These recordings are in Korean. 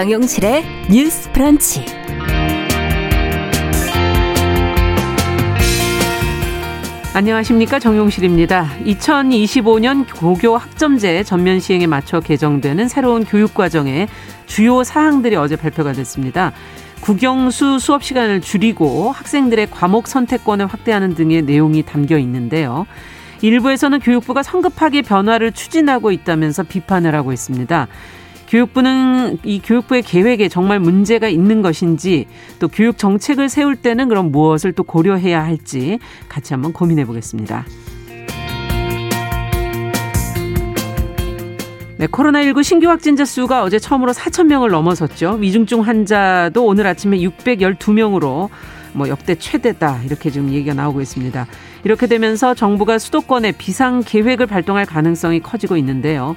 정용실의 뉴스 프런치. 안녕하십니까 정용실입니다. 2025년 고교 학점제 전면 시행에 맞춰 개정되는 새로운 교육과정의 주요 사항들이 어제 발표가 됐습니다. 국영수 수업 시간을 줄이고 학생들의 과목 선택권을 확대하는 등의 내용이 담겨 있는데요. 일부에서는 교육부가 성급하게 변화를 추진하고 있다면서 비판을 하고 있습니다. 교육부는 이 교육부의 계획에 정말 문제가 있는 것인지 또 교육 정책을 세울 때는 그럼 무엇을 또 고려해야 할지 같이 한번 고민해 보겠습니다. 네, 코로나19 신규 확진자 수가 어제 처음으로 4천 명을 넘어섰죠. 위중증 환자도 오늘 아침에 612명으로 뭐 역대 최대다 이렇게 지금 얘기가 나오고 있습니다. 이렇게 되면서 정부가 수도권에 비상 계획을 발동할 가능성이 커지고 있는데요.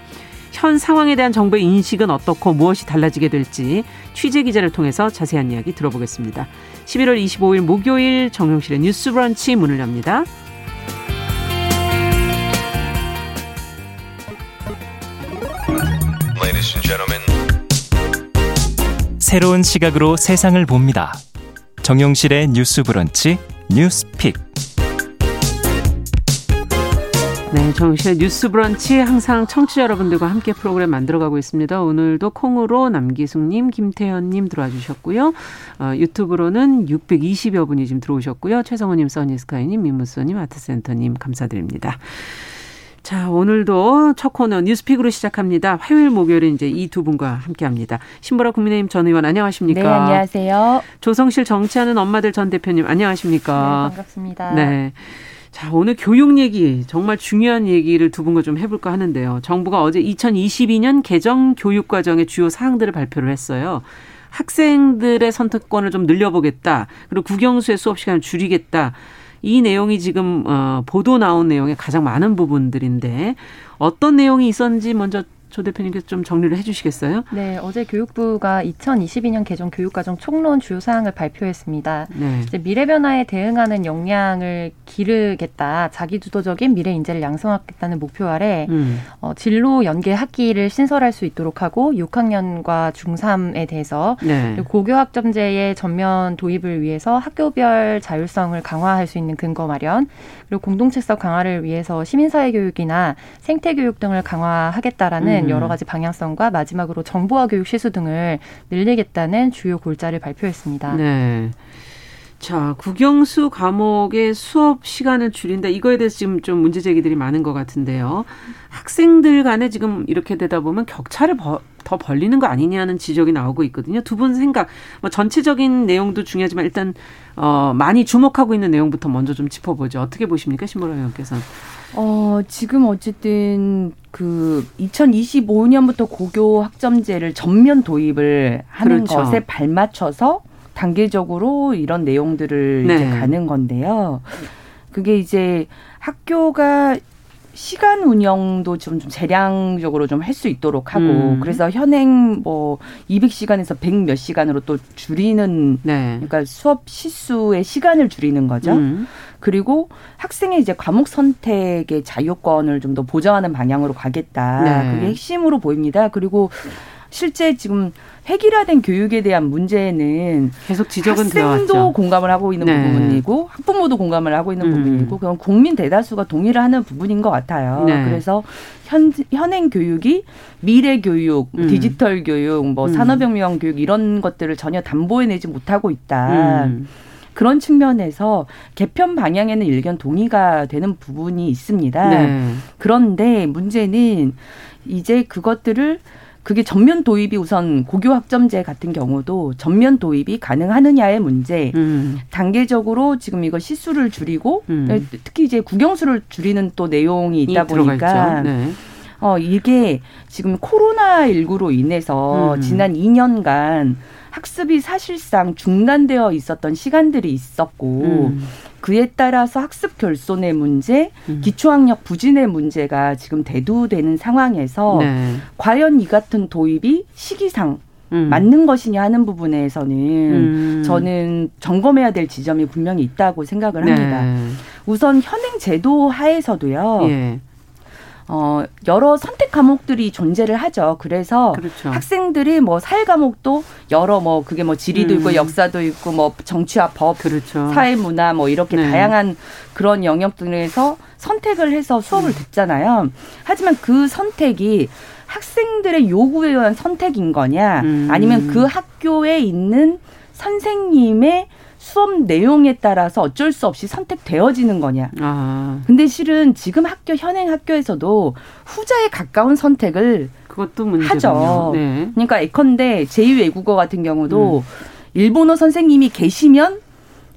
현 상황에 대한 정부의 인식은 어떻고 무엇이 달라지게 될지 취재 기자를 통해서 자세한 이야기 들어보겠습니다. 11월 25일 목요일 정용실의 뉴스 브런치 문을 엽니다. 새로운 시각으로 세상을 봅니다. 정용실의 뉴스 브런치 뉴스 픽. 네, 정실의 뉴스 브런치 항상 청취자 여러분들과 함께 프로그램 만들어가고 있습니다. 오늘도 콩으로 남기숙님, 김태현님 들어와 주셨고요. 어, 유튜브로는 620여 분이 지금 들어오셨고요. 최성호님, 써니스카이님, 민무서님, 아트센터님 감사드립니다. 자, 오늘도 첫 코너 뉴스픽으로 시작합니다. 화요일, 목요일에 이제 이 두 분과 함께 합니다. 신보라 국민의힘 전 의원 안녕하십니까? 네, 안녕하세요. 조성실 정치하는 엄마들 전 대표님 안녕하십니까? 네, 반갑습니다. 네. 자, 오늘 교육 얘기, 정말 중요한 얘기를 두 분과 좀 해볼까 하는데요. 정부가 어제 2022년 개정 교육과정의 주요 사항들을 발표를 했어요. 학생들의 선택권을 좀 늘려보겠다. 그리고 국영수의 수업 시간을 줄이겠다. 이 내용이 지금 어 보도 나온 내용의 가장 많은 부분들인데 어떤 내용이 있었는지 먼저 조 대표님께서 좀 정리를 해주시겠어요? 네, 어제 교육부가 2022년 개정 교육과정 총론 주요 사항을 발표했습니다. 네. 이제 미래 변화에 대응하는 역량을 기르겠다, 자기주도적인 미래 인재를 양성하겠다는 목표 아래 음. 어, 진로 연계 학기를 신설할 수 있도록 하고 6학년과 중3에 대해서 네. 고교 학점제의 전면 도입을 위해서 학교별 자율성을 강화할 수 있는 근거 마련, 그리고 공동체성 강화를 위해서 시민사회 교육이나 생태 교육 등을 강화하겠다라는 음. 여러 가지 방향성과 마지막으로 정보화 교육 시수 등을 늘리겠다는 주요 골자를 발표했습니다. 네. 자, 국영수 과목의 수업 시간을 줄인다. 이거에 대해서 지금 좀 문제 제기들이 많은 것 같은데요. 학생들 간에 지금 이렇게 되다 보면 격차를 버, 더 벌리는 거 아니냐는 지적이 나오고 있거든요. 두 분 생각, 뭐 전체적인 내용도 중요하지만 일단 어, 많이 주목하고 있는 내용부터 먼저 좀 짚어보죠. 어떻게 보십니까, 신보라 의원께서? 어, 지금 어쨌든 그 2025년부터 고교 학점제를 전면 도입을 하는 그렇죠. 것에 발맞춰서 단계적으로 이런 내용들을 네. 이제 가는 건데요. 그게 이제 학교가 시간 운영도 좀, 좀 재량적으로 좀 할 수 있도록 하고 음. 그래서 현행 뭐 200시간에서 100 몇 시간으로 또 줄이는 네. 그러니까 수업 시수의 시간을 줄이는 거죠. 음. 그리고 학생의 이제 과목 선택의 자유권을 좀 더 보장하는 방향으로 가겠다. 네. 그게 핵심으로 보입니다. 그리고 실제 지금 획일화된 교육에 대한 문제는 계속 지적은 학생도 되어왔죠. 공감을 하고 있는 네. 부분이고 학부모도 공감을 하고 있는 음. 부분이고 그건 국민 대다수가 동의를 하는 부분인 것 같아요. 네. 그래서 현 현행 교육이 미래 교육, 음. 디지털 교육, 뭐 음. 산업혁명 교육 이런 것들을 전혀 담보해내지 못하고 있다. 음. 그런 측면에서 개편 방향에는 일견 동의가 되는 부분이 있습니다. 네. 그런데 문제는 이제 그것들을 그게 전면 도입이 우선 고교 학점제 같은 경우도 전면 도입이 가능하느냐의 문제. 음. 단계적으로 지금 이거 시수를 줄이고 음. 특히 이제 국영수를 줄이는 또 내용이 있다 보니까 네. 어 이게 지금 코로나 19로 인해서 음. 지난 2년간 학습이 사실상 중단되어 있었던 시간들이 있었고 음. 그에 따라서 학습 결손의 문제, 음. 기초학력 부진의 문제가 지금 대두되는 상황에서 네. 과연 이 같은 도입이 시기상 음. 맞는 것이냐 하는 부분에서는 음. 저는 점검해야 될 지점이 분명히 있다고 생각을 합니다. 네. 우선 현행 제도 하에서도요. 예. 어, 여러 선택 과목들이 존재를 하죠. 그래서 그렇죠. 학생들이 뭐 사회 과목도 여러 뭐 그게 뭐 지리도 음. 있고 역사도 있고 뭐 정치와 법, 그렇죠. 사회 문화 뭐 이렇게 네. 다양한 그런 영역들에서 선택을 해서 수업을 음. 듣잖아요. 하지만 그 선택이 학생들의 요구에 의한 선택인 거냐, 음. 아니면 그 학교에 있는 선생님의 수업 내용에 따라서 어쩔 수 없이 선택되어지는 거냐. 아. 근데 실은 지금 학교 현행 학교에서도 후자에 가까운 선택을 그것도 문제군요. 하죠. 네. 그러니까 예컨대 제2외국어 같은 경우도 음. 일본어 선생님이 계시면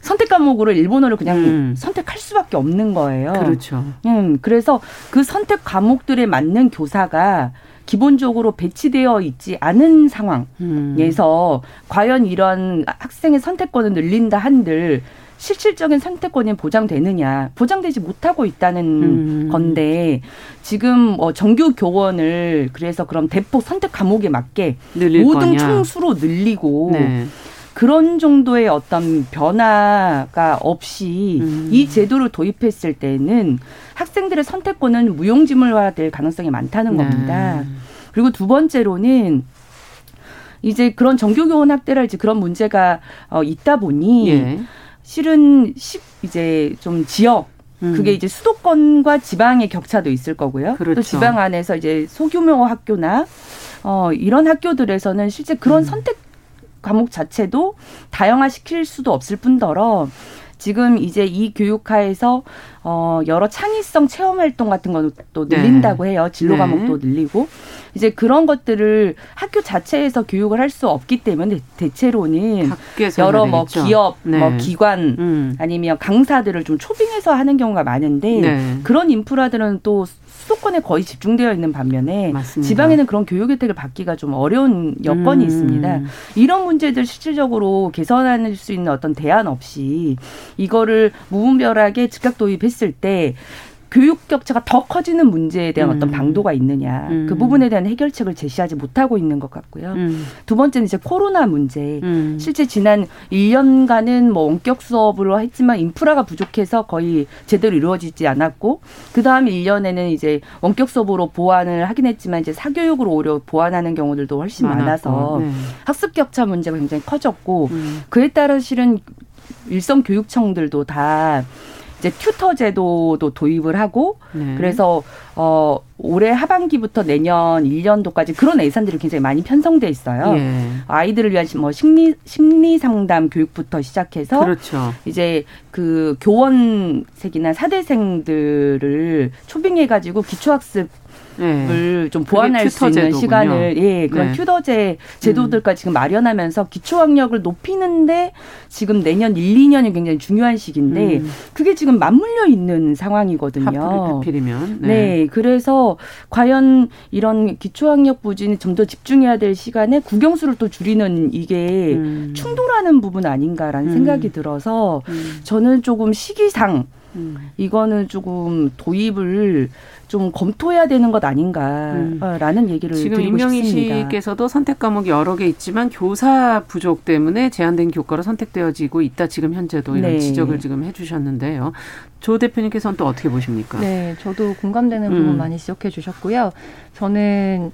선택 과목으로 일본어를 그냥 음. 선택할 수밖에 없는 거예요. 그렇죠. 음, 그래서 그 선택 과목들에 맞는 교사가 기본적으로 배치되어 있지 않은 상황에서 음. 과연 이런 학생의 선택권을 늘린다 한들 실질적인 선택권이 보장되느냐 보장되지 못하고 있다는 음. 건데 지금 뭐 정규 교원을 그래서 그럼 대폭 선택 과목에 맞게 모든 거냐. 총수로 늘리고 네. 그런 정도의 어떤 변화가 없이 음. 이 제도를 도입했을 때는 학생들의 선택권은 무용지물화될 가능성이 많다는 네. 겁니다. 그리고 두 번째로는 이제 그런 정규교원 학대랄지 그런 문제가 어, 있다 보니 예. 실은 시, 이제 좀 지역 음. 그게 이제 수도권과 지방의 격차도 있을 거고요. 그렇죠. 또 지방 안에서 이제 소규모 학교나 어 이런 학교들에서는 실제 그런 음. 선택 과목 자체도 다양화시킬 수도 없을 뿐더러 지금 이제 이 교육화에서 어 여러 창의성 체험 활동 같은 것도 네. 늘린다고 네. 해요. 진로 과목도 네. 늘리고 이제 그런 것들을 학교 자체에서 교육을 할 수 없기 때문에 대체로는 여러 뭐 되겠죠. 기업, 네. 뭐 기관 음. 아니면 강사들을 좀 초빙해서 하는 경우가 많은데 네. 그런 인프라들은 또 수도권에 거의 집중되어 있는 반면에 맞습니다. 지방에는 그런 교육 혜택을 받기가 좀 어려운 여건이 음. 있습니다. 이런 문제들 실질적으로 개선할 수 있는 어떤 대안 없이 이거를 무분별하게 즉각 도입했을 때 교육 격차가 더 커지는 문제에 대한 음. 어떤 방도가 있느냐 음. 그 부분에 대한 해결책을 제시하지 못하고 있는 것 같고요. 음. 두 번째는 이제 코로나 문제. 음. 실제 지난 1년간은 뭐 원격 수업으로 했지만 인프라가 부족해서 거의 제대로 이루어지지 않았고 그 다음 1년에는 이제 원격 수업으로 보완을 하긴 했지만 이제 사교육으로 오히려 보완하는 경우들도 훨씬 많았고. 많아서 네. 학습 격차 문제가 굉장히 커졌고 음. 그에 따라 실은 일선 교육청들도 다 이제 튜터 제도도 도입을 하고 네. 그래서 어 올해 하반기부터 내년 1년도까지 그런 예산들이 굉장히 많이 편성돼 있어요. 예. 아이들을 위한 뭐 심리 심리 상담 교육부터 시작해서 그렇죠. 이제 그 교원생이나 사대생들을 초빙해 가지고 기초 학습 네. 좀 보완할 수 있는 제도군요. 시간을 예 그런 네. 튜더제 제도들까지 음. 지금 마련하면서 기초학력을 높이는데 지금 내년 1, 2년이 굉장히 중요한 시기인데 음. 그게 지금 맞물려 있는 상황이거든요. 하필 이면 네. 네. 그래서 과연 이런 기초학력 부진이 좀 더 집중해야 될 시간에 국영수를 또 줄이는 이게 음. 충돌하는 부분 아닌가라는 음. 생각이 들어서 음. 저는 조금 시기상 음. 이거는 조금 도입을 좀 검토해야 되는 것 아닌가라는 음. 얘기를 지금 드리고 임명희 싶습니다. 씨께서도 선택 과목이 여러 개 있지만 교사 부족 때문에 제한된 교과로 선택되어지고 있다. 지금 현재도 이런 네. 지적을 지금 해주셨는데요. 조 대표님께서는 또 어떻게 보십니까? 네, 저도 공감되는 부분 음. 많이 지적해 주셨고요. 저는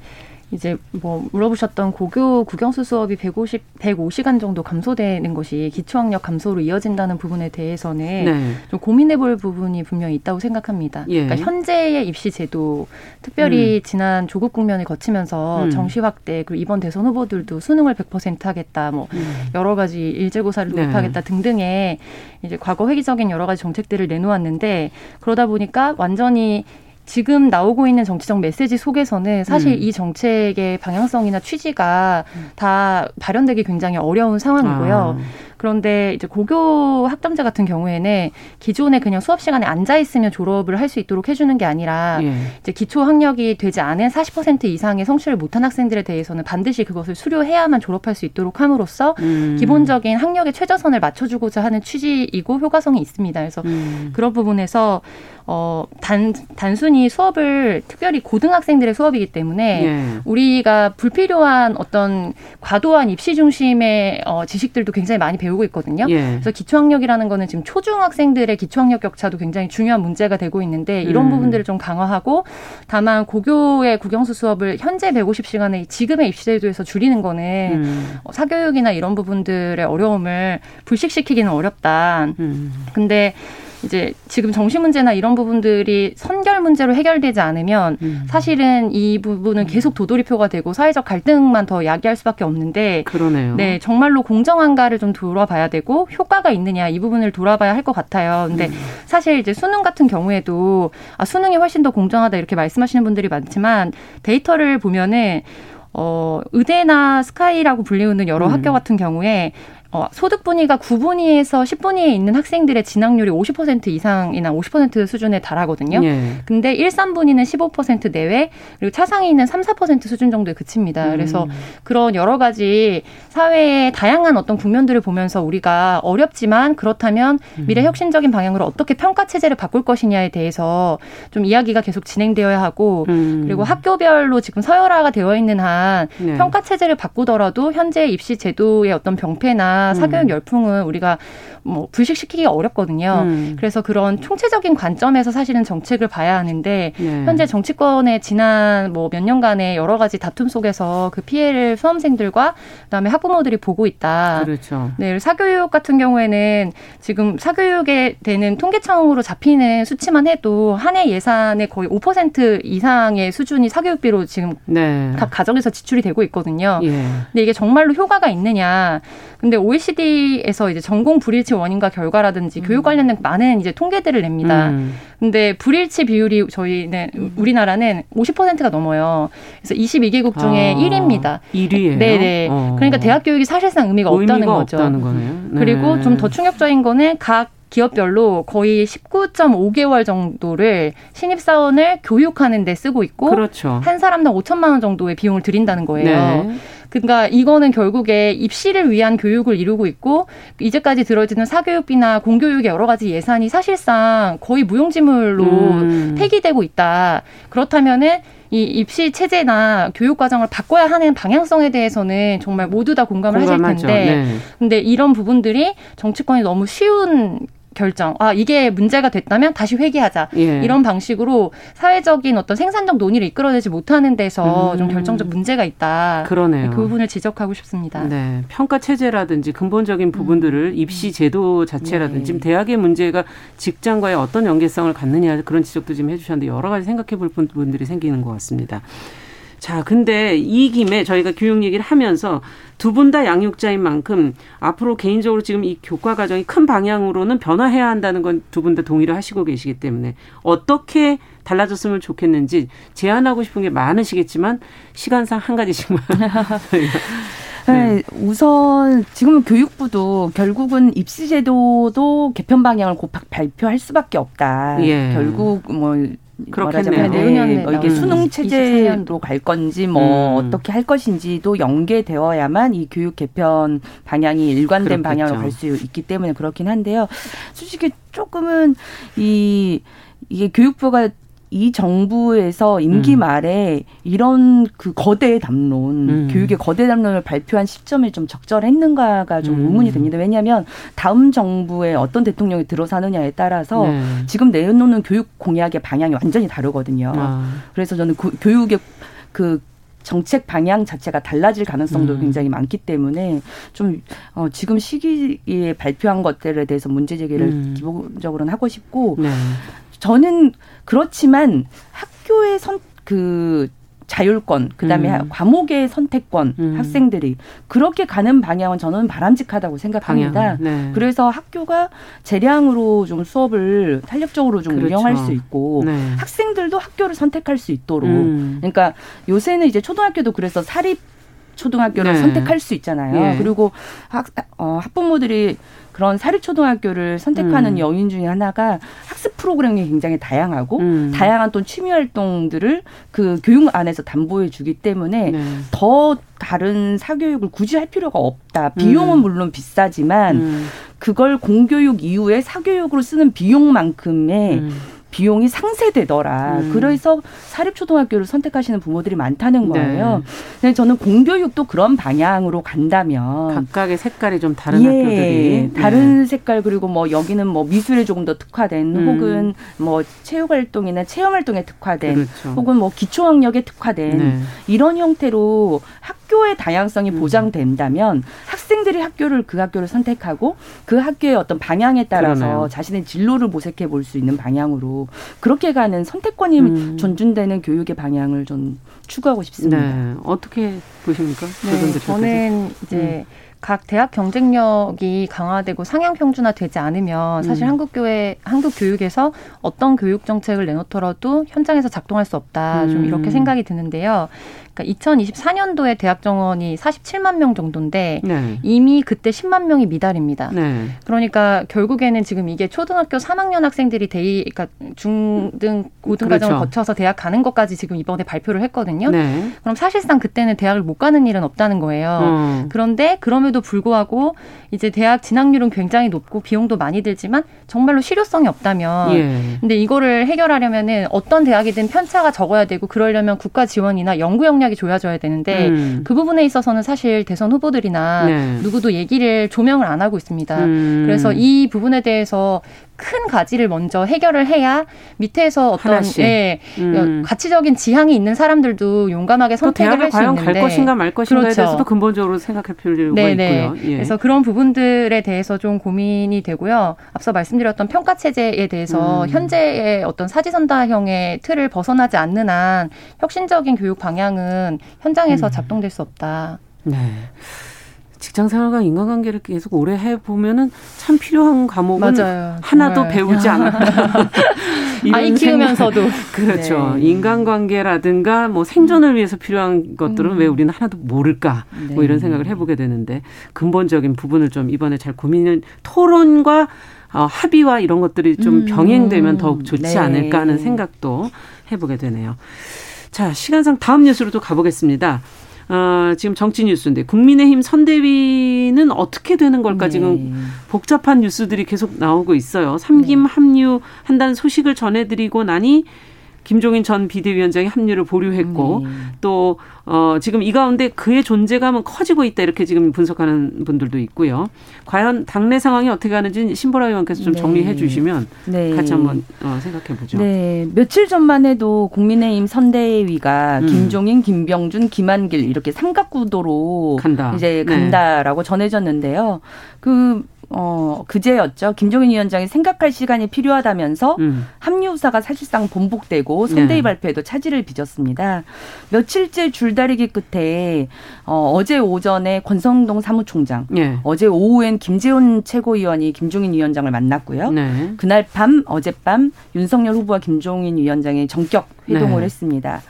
이제 뭐 물어보셨던 고교 국영수 수업이 150, 105시간 정도 감소되는 것이 기초학력 감소로 이어진다는 부분에 대해서는 네. 좀 고민해 볼 부분이 분명히 있다고 생각합니다. 예. 그러니까 현재의 입시 제도, 특별히 음. 지난 조국 국면을 거치면서 음. 정시 확대, 그리고 이번 대선 후보들도 수능을 100% 하겠다, 뭐 음. 여러 가지 일제고사를 도입하겠다 네. 등등의 이제 과거 획기적인 여러 가지 정책들을 내놓았는데 그러다 보니까 완전히 지금 나오고 있는 정치적 메시지 속에서는 사실 음. 이 정책의 방향성이나 취지가 음. 다 발현되기 굉장히 어려운 상황이고요. 아. 그런데 이제 고교 학점제 같은 경우에는 기존에 그냥 수업 시간에 앉아 있으면 졸업을 할 수 있도록 해주는 게 아니라 예. 이제 기초 학력이 되지 않은 40% 이상의 성취를 못한 학생들에 대해서는 반드시 그것을 수료해야만 졸업할 수 있도록 함으로써 음. 기본적인 학력의 최저선을 맞춰주고자 하는 취지이고 효과성이 있습니다. 그래서 음. 그런 부분에서 어, 단, 단순히 수업을 특별히 고등학생들의 수업이기 때문에 예. 우리가 불필요한 어떤 과도한 입시 중심의 어, 지식들도 굉장히 많이 배울 배우고 있거든요. 예. 그래서 기초학력이라는 거는 지금 초중학생들의 기초학력 격차도 굉장히 중요한 문제가 되고 있는데 이런 음. 부분들을 좀 강화하고 다만 고교의 국영수 수업을 현재 150시간에 지금의 입시 제도에서 줄이는 거는 음. 사교육이나 이런 부분들의 어려움을 불식시키기는 어렵다. 음. 근데 이제 지금 정시 문제나 이런 부분들이 선결 문제로 해결되지 않으면 음. 사실은 이 부분은 계속 도돌이표가 되고 사회적 갈등만 더 야기할 수밖에 없는데 그러네요. 네, 정말로 공정한가를 좀 돌아봐야 되고 효과가 있느냐 이 부분을 돌아봐야 할 것 같아요. 근데 음. 사실 이제 수능 같은 경우에도 아 수능이 훨씬 더 공정하다 이렇게 말씀하시는 분들이 많지만 데이터를 보면은 어, 의대나 스카이라고 불리우는 여러 음. 학교 같은 경우에 어, 소득 분위가 9분위에서 10분위에 있는 학생들의 진학률이 50% 이상이나 50% 수준에 달하거든요. 예. 근데 1, 3분위는 15% 내외, 그리고 차상위는 3, 4% 수준 정도에 그칩니다. 음. 그래서 그런 여러 가지 사회의 다양한 어떤 국면들을 보면서 우리가 어렵지만 그렇다면 음. 미래 혁신적인 방향으로 어떻게 평가 체제를 바꿀 것이냐에 대해서 좀 이야기가 계속 진행되어야 하고 음. 그리고 학교별로 지금 서열화가 되어 있는 한 네. 평가 체제를 바꾸더라도 현재 입시 제도의 어떤 병폐나 음. 사교육 열풍은 우리가 뭐 불식시키기 어렵거든요. 음. 그래서 그런 총체적인 관점에서 사실은 정책을 봐야 하는데 네. 현재 정치권의 지난 뭐 몇 년간의 여러 가지 다툼 속에서 그 피해를 수험생들과 그다음에 학부모들이 보고 있다. 그렇죠. 네, 사교육 같은 경우에는 지금 사교육에 되는 통계청으로 잡히는 수치만 해도 한 해 예산의 거의 5% 이상의 수준이 사교육비로 지금 네. 각 가정에서 지출이 되고 있거든요. 예. 근데 이게 정말로 효과가 있느냐? 근데 OECD에서 이제 전공 불일치 원인과 결과라든지 음. 교육 관련된 많은 이제 통계들을 냅니다. 음. 근데 불일치 비율이 저희는 우리나라는 50%가 넘어요. 그래서 22개국 중에 아, 1위입니다. 1위예요. 네, 네. 어. 그러니까 대학 교육이 사실상 의미가, 의미가 없다는 거죠. 없다는 거네요. 네. 그리고 좀 더 충격적인 거는 각 기업별로 거의 19.5개월 정도를 신입 사원을 교육하는 데 쓰고 있고 그렇죠. 한 사람당 5천만 원 정도의 비용을 들인다는 거예요. 네. 그러니까 이거는 결국에 입시를 위한 교육을 이루고 있고 이제까지 들어지는 사교육비나 공교육의 여러 가지 예산이 사실상 거의 무용지물로 음. 폐기되고 있다. 그렇다면은 이 입시 체제나 교육 과정을 바꿔야 하는 방향성에 대해서는 정말 모두 다 공감을 공감하죠. 하실 텐데, 네. 근데 이런 부분들이 정치권이 너무 쉬운 결정. 아, 이게 문제가 됐다면 다시 회귀하자. 예. 이런 방식으로 사회적인 어떤 생산적 논의를 이끌어내지 못하는 데서 음. 좀 결정적 문제가 있다. 그러네요. 그 부분을 지적하고 싶습니다. 네. 평가 체제라든지 근본적인 음. 부분들을 음. 입시 제도 자체라든지 네. 지금 대학의 문제가 직장과의 어떤 연계성을 갖느냐 그런 지적도 지금 해주셨는데 여러 가지 생각해 볼 부분들이 생기는 것 같습니다. 자, 근데 이 김에 저희가 교육 얘기를 하면서 두 분 다 양육자인 만큼 앞으로 개인적으로 지금 이 교과 과정이 큰 방향으로는 변화해야 한다는 건 두 분 다 동의를 하시고 계시기 때문에 어떻게 달라졌으면 좋겠는지 제안하고 싶은 게 많으시겠지만 시간상 한 가지씩만 네. 네. 우선 지금 교육부도 결국은 입시 제도도 개편 방향을 곧 발표할 수밖에 없다. 예. 결국 뭐 그렇겠네요. 내년에 뭐 이게 수능 체제로 갈 건지 뭐 음. 어떻게 할 것인지도 연계되어야만 이 교육 개편 방향이 일관된 그렇겠죠. 방향으로 갈 수 있기 때문에 그렇긴 한데요. 솔직히 조금은 이 이게 교육부가 이 정부에서 임기 음. 말에 이런 그 거대 담론, 음. 교육의 거대 담론을 발표한 시점이 좀 적절했는가가 좀 음. 의문이 됩니다. 왜냐하면 다음 정부에 어떤 대통령이 들어서느냐에 따라서 네. 지금 내놓는 교육 공약의 방향이 완전히 다르거든요. 아. 그래서 저는 그 교육의 그 정책 방향 자체가 달라질 가능성도 음. 굉장히 많기 때문에 좀 어, 지금 시기에 발표한 것들에 대해서 문제 제기를 음. 기본적으로는 하고 싶고 네. 저는 그렇지만 학교의 선 그 자율권, 그 다음에 음. 과목의 선택권, 음. 학생들이 그렇게 가는 방향은 저는 바람직하다고 생각합니다. 네. 그래서 학교가 재량으로 좀 수업을 탄력적으로 좀 그렇죠. 운영할 수 있고 네. 학생들도 학교를 선택할 수 있도록. 음. 그러니까 요새는 이제 초등학교도 그래서 사립 초등학교를 네. 선택할 수 있잖아요. 예. 그리고 학, 어, 학부모들이 그런 사립초등학교를 선택하는 음. 여인 중에 하나가 학습 프로그램이 굉장히 다양하고 음. 다양한 또 취미 활동들을 그 교육 안에서 담보해 주기 때문에 네. 더 다른 사교육을 굳이 할 필요가 없다. 비용은 음. 물론 비싸지만 음. 그걸 공교육 이후에 사교육으로 쓰는 비용만큼의 음. 비용이 상쇄되더라. 음. 그래서 사립초등학교를 선택하시는 부모들이 많다는 네. 거예요. 네. 저는 공교육도 그런 방향으로 간다면 각각의 색깔이 좀 다른 예, 학교들이 다른 네. 색깔 그리고 뭐 여기는 뭐 미술에 조금 더 특화된 음. 혹은 뭐 체육 활동이나 체험 활동에 특화된 그렇죠. 혹은 뭐 기초 학력에 특화된 네. 이런 형태로 학 교의 다양성이 음. 보장된다면 학생들이 학교를 그 학교를 선택하고 그 학교의 어떤 방향에 따라서 그러네요. 자신의 진로를 모색해 볼 수 있는 방향으로 그렇게 가는 선택권이 음. 존중되는 교육의 방향을 좀 추구하고 싶습니다. 네. 어떻게 보십니까? 네, 저는 이제 음. 각 대학 경쟁력이 강화되고 상향 평준화 되지 않으면 사실 음. 한국 교회 한국 교육에서 어떤 교육 정책을 내놓더라도 현장에서 작동할 수 없다. 음. 좀 이렇게 생각이 드는데요. 그러니까 2024년도에 대학 정원이 47만 명 정도인데 네. 이미 그때 10만 명이 미달입니다. 네. 그러니까 결국에는 지금 이게 초등학교 3학년 학생들이 대의 그러니까 중등 고등 과정을 그렇죠. 거쳐서 대학 가는 것까지 지금 이번에 발표를 했거든요. 네. 그럼 사실상 그때는 대학을 못 가는 일은 없다는 거예요. 음. 그런데 그 럼에도 불구하고 이제 대학 진학률은 굉장히 높고 비용도 많이 들지만 정말로 실효성이 없다면 예. 근데 이거를 해결하려면은 어떤 대학이든 편차가 적어야 되고 그러려면 국가 지원이나 연구 공약이 조여져야 되는데 음. 그 부분에 있어서는 사실 대선 후보들이나 네. 누구도 얘기를 조명을 안 하고 있습니다. 음. 그래서 이 부분에 대해서 큰 가지를 먼저 해결을 해야 밑에서 어떤 예, 음. 가치적인 지향이 있는 사람들도 용감하게 선택을 할 수 있는데 갈 것인가 말 것인가에 그렇죠. 대해서도 근본적으로 생각할 필요가 네네. 있고요. 예. 그래서 그런 부분들에 대해서 좀 고민이 되고요. 앞서 말씀드렸던 평가 체제에 대해서 음. 현재의 어떤 사지선다형의 틀을 벗어나지 않는 한 혁신적인 교육 방향은 현장에서 음. 작동될 수 없다. 네. 직장 생활과 인간관계를 계속 오래 해 보면은 참 필요한 과목은 맞아요, 하나도 배우지 않았다. 아이 키우면서도 그렇죠. 네. 인간관계라든가 뭐 생존을 위해서 필요한 것들은 음. 왜 우리는 하나도 모를까? 뭐 네. 뭐 이런 생각을 해보게 되는데 근본적인 부분을 좀 이번에 잘 고민을 토론과 어, 합의와 이런 것들이 좀 음. 병행되면 더욱 좋지 네. 않을까 하는 생각도 해보게 되네요. 자, 시간상 다음 뉴스로 또 가보겠습니다. 어, 지금 정치 뉴스인데 국민의힘 선대위는 어떻게 되는 걸까 네. 지금 복잡한 뉴스들이 계속 나오고 있어요. 삼김 네. 합류한다는 소식을 전해드리고 나니 김종인 전 비대위원장이 합류를 보류했고 네. 또 어, 지금 이 가운데 그의 존재감은 커지고 있다 이렇게 지금 분석하는 분들도 있고요. 과연 당내 상황이 어떻게 가는지 신보라 의원께서 좀 네. 정리해 주시면 네. 같이 한번 어, 생각해 보죠. 네, 며칠 전만 해도 국민의힘 선대위가 음. 김종인, 김병준, 김한길 이렇게 삼각구도로 간다. 이제 네. 간다라고 전해졌는데요. 그 어, 그제였죠. 김종인 위원장이 생각할 시간이 필요하다면서 음. 합류 후사가 사실상 번복되고 선대위 네. 발표에도 차질을 빚었습니다. 며칠째 줄다리기 끝에 어, 어제 오전에 권성동 사무총장, 네. 어제 오후엔 김재훈 최고위원이 김종인 위원장을 만났고요. 네. 그날 밤 어젯밤 윤석열 후보와 김종인 위원장이 회동을 네. 했습니다.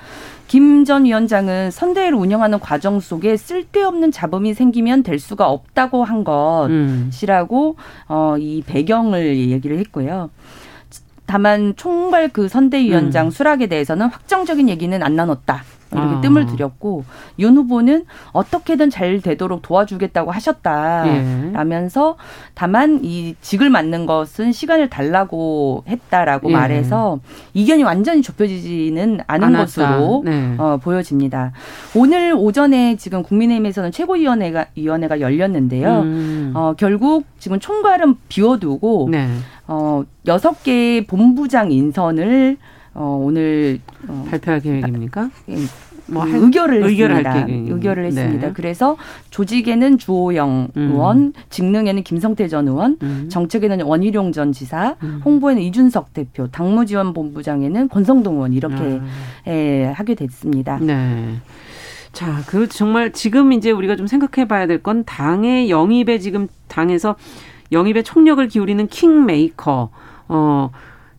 김 전 위원장은 선대위를 운영하는 과정 속에 쓸데없는 잡음이 생기면 될 수가 없다고 한 것이라고 음. 어, 이 배경을 얘기를 했고요. 다만 총괄 그 선대위원장 음. 수락에 대해서는 확정적인 얘기는 안 나눴다. 이렇게 아. 뜸을 들였고 윤 후보는 어떻게든 잘 되도록 도와주겠다고 하셨다라면서 예. 다만 이 직을 맡는 것은 시간을 달라고 했다라고 예. 말해서 이견이 완전히 좁혀지지는 않은 것으로 네. 어, 보여집니다. 오늘 오전에 지금 국민의힘에서는 최고위원회가 위원회가 열렸는데요. 음. 어, 결국 지금 총괄은 비워두고 네. 어, 여섯 개의 본부장 인선을 어, 오늘 어, 발표할 계획입니까? 예, 뭐 의결을 의결을 했습니다. 의결을 했습니다. 네. 그래서 조직에는 주호영 음. 의원, 직능에는 김성태 전 의원, 음. 정책에는 원희룡 전 지사, 음. 홍보에는 이준석 대표, 당무지원본부장에는 권성동 의원 이렇게 아. 예, 하게 됐습니다. 네. 자, 그 정말 지금 이제 우리가 좀 생각해 봐야 될 건 당의 영입에 지금 당에서 영입에 총력을 기울이는 킹메이커. 어,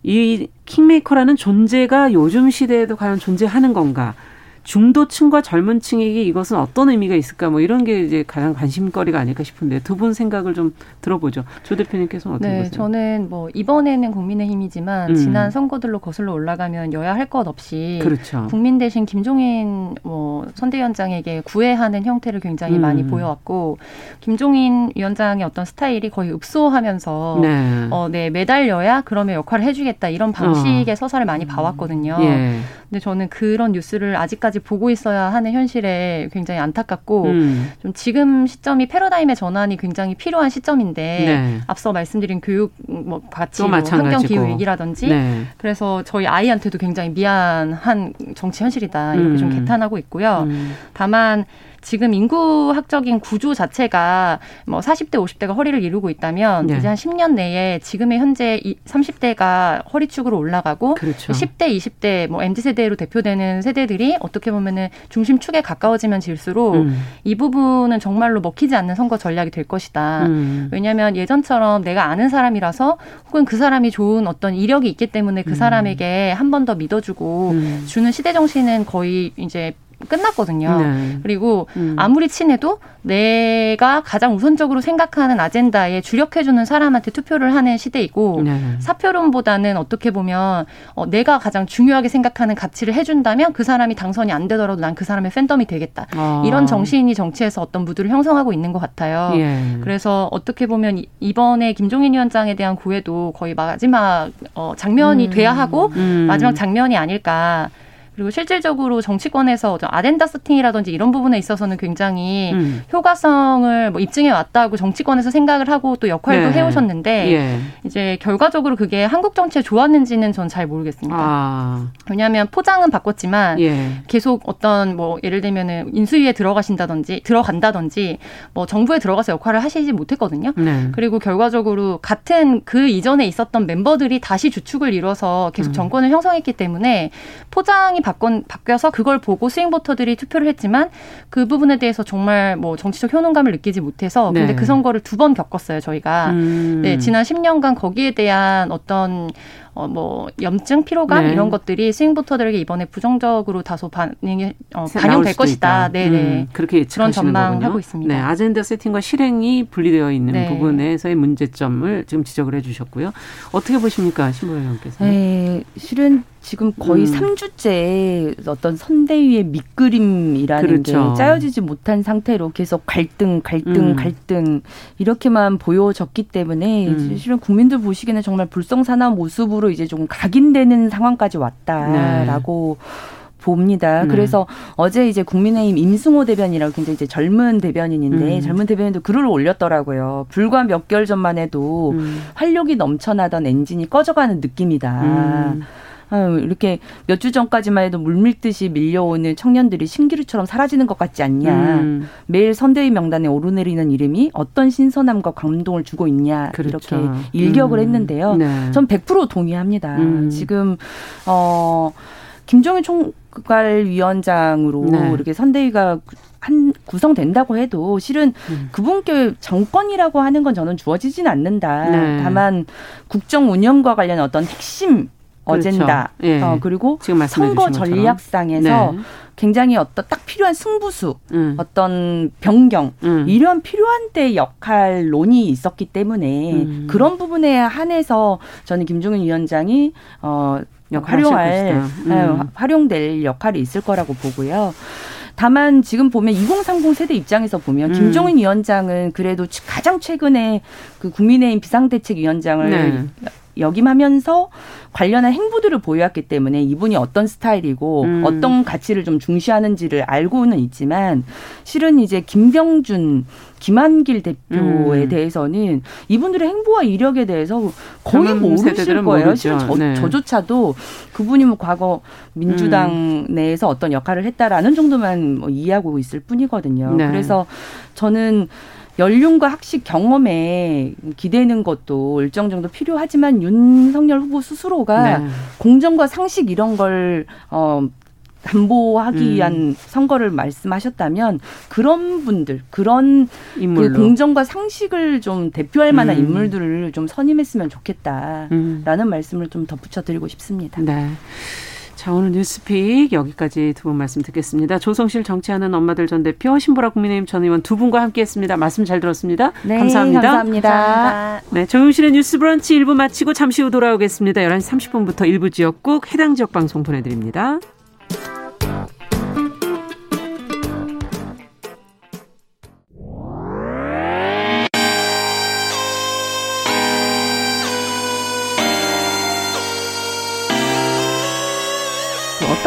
이 킹메이커라는 존재가 요즘 시대에도 과연 존재하는 건가? 중도층과 젊은 층에게 이것은 어떤 의미가 있을까 뭐 이런 게 이제 가장 관심거리가 아닐까 싶은데 두 분 생각을 좀 들어보죠. 조 대표님께서는 어떻게 네, 보세요? 저는 뭐 이번에는 국민의힘이지만 음. 지난 선거들로 거슬러 올라가면 여야 할 것 없이 그렇죠. 국민 대신 김종인 뭐 선대위원장에게 구애하는 형태를 굉장히 음. 많이 보여왔고 김종인 위원장의 어떤 스타일이 거의 읍소하면서 네. 어, 네 매달려야 그러면 역할을 해주겠다 이런 방식의 어. 서사를 많이 봐왔거든요. 예. 근데 저는 그런 뉴스를 아직까지 보고 있어야 하는 현실에 굉장히 안타깝고 음. 좀 지금 시점이 패러다임의 전환이 굉장히 필요한 시점인데 네. 앞서 말씀드린 교육 뭐 같이 뭐 환경 기후 위기라든지 네. 그래서 저희 아이한테도 굉장히 미안한 정치 현실이다 이렇게 음. 좀 개탄하고 있고요. 음. 다만 지금 인구학적인 구조 자체가 뭐 40대, 50대가 허리를 이루고 있다면 네. 이제 한 10년 내에 지금의 현재 30대가 허리축으로 올라가고 그렇죠. 10대, 20대 뭐 MZ 세대로 대표되는 세대들이 어떻게 보면은 중심축에 가까워지면 질수록 음. 이 부분은 정말로 먹히지 않는 선거 전략이 될 것이다. 음. 왜냐하면 예전처럼 내가 아는 사람이라서 혹은 그 사람이 좋은 어떤 이력이 있기 때문에 그 음. 사람에게 한 번 더 믿어주고 음. 주는 시대 정신은 거의 이제 끝났거든요. 네. 그리고 음. 아무리 친해도 내가 가장 우선적으로 생각하는 아젠다에 주력해주는 사람한테 투표를 하는 시대이고 네. 사표론보다는 어떻게 보면 어, 내가 가장 중요하게 생각하는 가치를 해준다면 그 사람이 당선이 안 되더라도 난 그 사람의 팬덤이 되겠다. 아. 이런 정신이 정치에서 어떤 무드를 형성하고 있는 것 같아요. 예. 그래서 어떻게 보면 이번에 김종인 위원장에 대한 고해도 거의 마지막 어, 장면이 음. 돼야 하고 음. 마지막 장면이 아닐까. 그리고 실질적으로 정치권에서 아덴다 세팅이라든지 이런 부분에 있어서는 굉장히 음. 효과성을 뭐 입증해 왔다고 정치권에서 생각을 하고 또 역할도 네. 해오셨는데 예. 이제 결과적으로 그게 한국 정치에 좋았는지는 전 잘 모르겠습니다. 아. 왜냐하면 포장은 바꿨지만 예. 계속 어떤 뭐 예를 들면은 인수위에 들어가신다든지 들어간다든지 뭐 정부에 들어가서 역할을 하시지 못했거든요. 네. 그리고 결과적으로 같은 그 이전에 있었던 멤버들이 다시 주축을 이뤄서 계속 음. 정권을 형성했기 때문에 포장이 바꾼, 바뀌어서 그걸 보고 스윙보터들이 투표를 했지만 그 부분에 대해서 정말 뭐 정치적 효능감을 느끼지 못해서 근데 네. 그 선거를 두 번 겪었어요 저희가 음. 네 지난 10년간 거기에 대한 어떤 어, 뭐 염증, 피로감 네. 이런 것들이 스윙보터들에게 이번에 부정적으로 다소 반영이 어, 반영될 것이다. 네, 네. 음, 그렇게 그런 전망하고 있습니다. 네, 아젠다 세팅과 실행이 분리되어 있는 네. 부분에서의 문제점을 지금 지적을 해주셨고요. 어떻게 보십니까, 신보영 의원께서? 네, 실은 지금 거의 음. 3주째 어떤 선대위의 밑그림이라는 그렇죠. 게 짜여지지 못한 상태로 계속 갈등, 갈등, 음. 갈등 이렇게만 보여졌기 때문에 음. 실은 국민들 보시기에는 정말 불성사나운 모습으로 이제 좀 각인되는 상황까지 왔다라고 네. 봅니다. 네. 그래서 어제 이제 국민의힘 임승호 대변이라고 굉장히 이제 젊은 대변인인데 음. 젊은 대변인도 글을 올렸더라고요. 불과 몇 개월 전만 해도 음. 활력이 넘쳐나던 엔진이 꺼져가는 느낌이다. 음. 이렇게 몇 주 전까지만 해도 물밀듯이 밀려오는 청년들이 신기루처럼 사라지는 것 같지 않냐. 음. 매일 선대위 명단에 오르내리는 이름이 어떤 신선함과 감동을 주고 있냐. 그렇죠. 이렇게 일격을 음. 했는데요. 네. 전 100% 동의합니다. 음. 지금 어 김종인 총괄위원장으로 네. 이렇게 선대위가 한 구성된다고 해도 실은 음. 그분께 정권이라고 하는 건 저는 주어지진 않는다. 네. 다만 국정 운영과 관련 어떤 핵심 그렇죠. 어젠다. 예. 어, 그리고 선거 전략상에서 네. 굉장히 어떤 딱 필요한 승부수, 음. 어떤 변경 음. 이런 필요한 때 역할론이 있었기 때문에 음. 그런 부분에 한해서 저는 김종인 위원장이 어 활용할 음. 활용될 역할이 있을 거라고 보고요. 다만 지금 보면 2030 세대 입장에서 보면 음. 김종인 위원장은 그래도 가장 최근에 그 국민의힘 비상대책위원장을 네. 역임하면서 관련한 행보들을 보여왔기 때문에 이분이 어떤 스타일이고 음. 어떤 가치를 좀 중시하는지를 알고는 있지만 실은 이제 김병준 김한길 대표에 음. 대해서는 이분들의 행보와 이력에 대해서 거의 모르실 거예요. 실은 저, 네. 저조차도 그분이 뭐 과거 민주당 음. 내에서 어떤 역할을 했다라는 정도만 뭐 이해하고 있을 뿐이거든요. 네. 그래서 저는 연륜과 학식 경험에 기대는 것도 일정 정도 필요하지만 윤석열 후보 스스로가 네. 공정과 상식 이런 걸 어, 담보하기 음. 위한 선거를 말씀하셨다면 그런 분들 그런 그 공정과 상식을 좀 대표할 만한 음. 인물들을 좀 선임했으면 좋겠다라는 음. 말씀을 좀 덧붙여 드리고 싶습니다. 네. 자, 오늘 뉴스픽 여기까지 두 분 말씀 듣겠습니다. 조성실 정치하는 엄마들 전 대표, 신보라 국민의힘 전 의원 두 분과 함께 했습니다. 말씀 잘 들었습니다. 네, 감사합니다. 감사합니다. 네, 정용실의 뉴스 브런치 1부 마치고 잠시 후 돌아오겠습니다. 11시 30분부터 일부 지역국 해당 지역 방송 보내드립니다.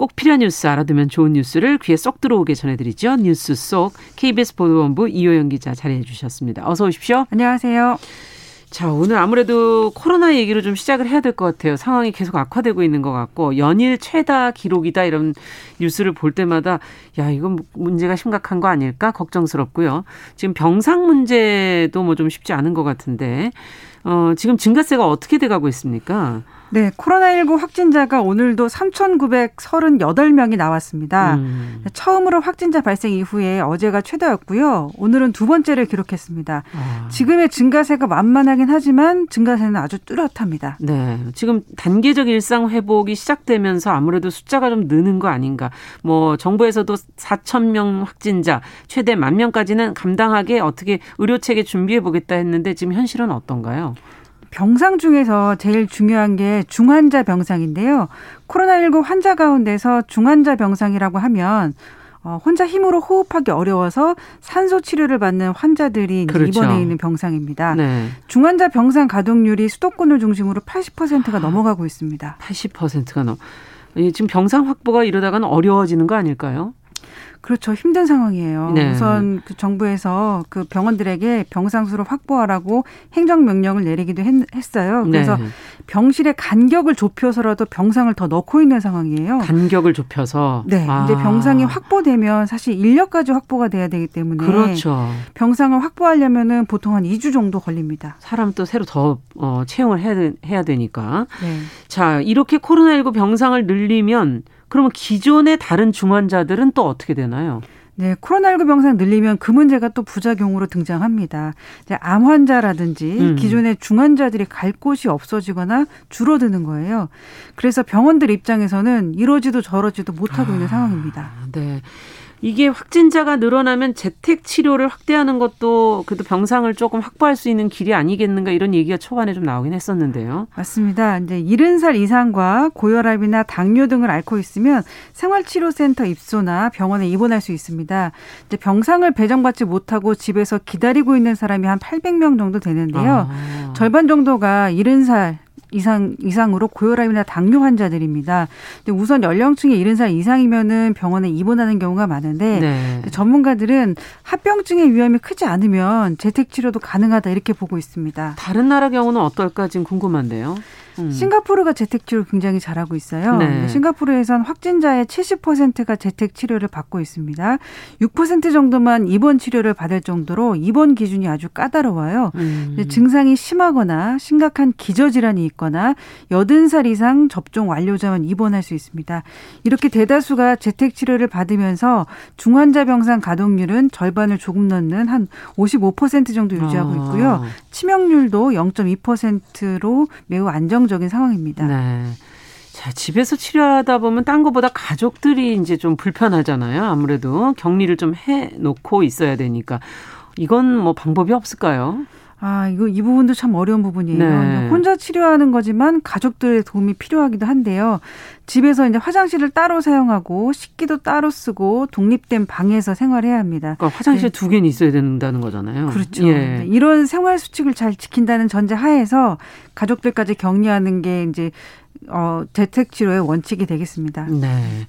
꼭 필요한 뉴스 알아두면 좋은 뉴스를 귀에 쏙 들어오게 전해드리죠. 뉴스 속 KBS 보도본부 이호영 기자 자리해 주셨습니다. 어서 오십시오. 안녕하세요. 자, 오늘 아무래도 코로나 얘기로 좀 시작을 해야 될 것 같아요. 상황이 계속 악화되고 있는 것 같고, 연일 최다 기록이다 이런 뉴스를 볼 때마다, 야, 이건 문제가 심각한 거 아닐까? 걱정스럽고요. 지금 병상 문제도 뭐 좀 쉽지 않은 것 같은데, 어, 지금 증가세가 어떻게 돼가고 있습니까? 네, 코로나19 확진자가 오늘도 3,938명이 나왔습니다. 음. 처음으로 확진자 발생 이후에 어제가 최다였고요. 오늘은 두 번째를 기록했습니다. 아. 지금의 증가세가 만만하긴 하지만 증가세는 아주 뚜렷합니다. 네, 지금 단계적 일상 회복이 시작되면서 아무래도 숫자가 좀 느는 거 아닌가. 뭐 정부에서도 4천 명 확진자 최대 만 명까지는 감당하게 어떻게 의료 체계 준비해 보겠다 했는데 지금 현실은 어떤가요? 병상 중에서 제일 중요한 게 중환자 병상인데요. 코로나19 환자 가운데서 중환자 병상이라고 하면 어, 혼자 힘으로 호흡하기 어려워서 산소 치료를 받는 환자들이 그렇죠. 입원해 있는 병상입니다. 네. 중환자 병상 가동률이 수도권을 중심으로 80%가 아, 넘어가고 있습니다. 80%가 넘. 지금 병상 확보가 이러다가는 어려워지는 거 아닐까요? 그렇죠. 힘든 상황이에요. 네. 우선 그 정부에서 그 병원들에게 병상 수를 확보하라고 행정 명령을 내리기도 했, 어요 그래서 네. 병실의 간격을 좁혀서라도 병상을 더 넣고 있는 상황이에요. 간격을 좁혀서? 네. 아. 이제 병상이 확보되면 사실 인력까지 확보가 돼야 되기 때문에. 그렇죠. 병상을 확보하려면은 보통 한 2주 정도 걸립니다. 사람 또 새로 더 어, 채용을 해야, 해야 되니까. 네. 자, 이렇게 코로나19 병상을 늘리면 그러면 기존의 다른 중환자들은 또 어떻게 되나요? 네, 코로나19 병상 늘리면 그 문제가 또 부작용으로 등장합니다. 암 환자라든지 음. 기존의 중환자들이 갈 곳이 없어지거나 줄어드는 거예요. 그래서 병원들 입장에서는 이러지도 저러지도 못하고 아, 있는 상황입니다. 네. 이게 확진자가 늘어나면 재택 치료를 확대하는 것도 그래도 병상을 조금 확보할 수 있는 길이 아니겠는가 이런 얘기가 초반에 좀 나오긴 했었는데요. 맞습니다. 이제 70살 이상과 고혈압이나 당뇨 등을 앓고 있으면 생활치료센터 입소나 병원에 입원할 수 있습니다. 이제 병상을 배정받지 못하고 집에서 기다리고 있는 사람이 한 800명 정도 되는데요. 아. 절반 정도가 70살 이상 이상으로 고혈압이나 당뇨 환자들입니다. 근데 우선 연령층이 70살 이상이면은 병원에 입원하는 경우가 많은데 네. 전문가들은 합병증의 위험이 크지 않으면 재택 치료도 가능하다 이렇게 보고 있습니다. 다른 나라 경우는 어떨까 지금 궁금한데요. 음. 싱가포르가 재택 치료 굉장히 잘하고 있어요. 네. 싱가포르에선 확진자의 70%가 재택 치료를 받고 있습니다. 6% 정도만 입원 치료를 받을 정도로 입원 기준이 아주 까다로워요. 음. 증상이 심하거나 심각한 기저 질환이 있거나 80살 이상 접종 완료자만 입원할 수 있습니다. 이렇게 대다수가 재택 치료를 받으면서 중환자 병상 가동률은 절반을 조금 넘는 한 55% 정도 유지하고 아. 있고요. 치명률도 0.2%로 매우 안정 긍정적인 상황입니다. 네. 자, 집에서 치료하다 보면 딴 것보다 가족들이 이제 좀 불편하잖아요. 아무래도 격리를 좀 해 놓고 있어야 되니까. 이건 뭐 방법이 없을까요? 아, 이거 이 부분도 참 어려운 부분이에요. 네. 혼자 치료하는 거지만 가족들의 도움이 필요하기도 한데요. 집에서 이제 화장실을 따로 사용하고 식기도 따로 쓰고 독립된 방에서 생활해야 합니다. 그러니까 화장실 네. 두 개는 있어야 된다는 거잖아요. 그렇죠. 예. 네, 이런 생활 수칙을 잘 지킨다는 전제 하에서 가족들까지 격려하는 게 이제 어, 재택 치료의 원칙이 되겠습니다. 네.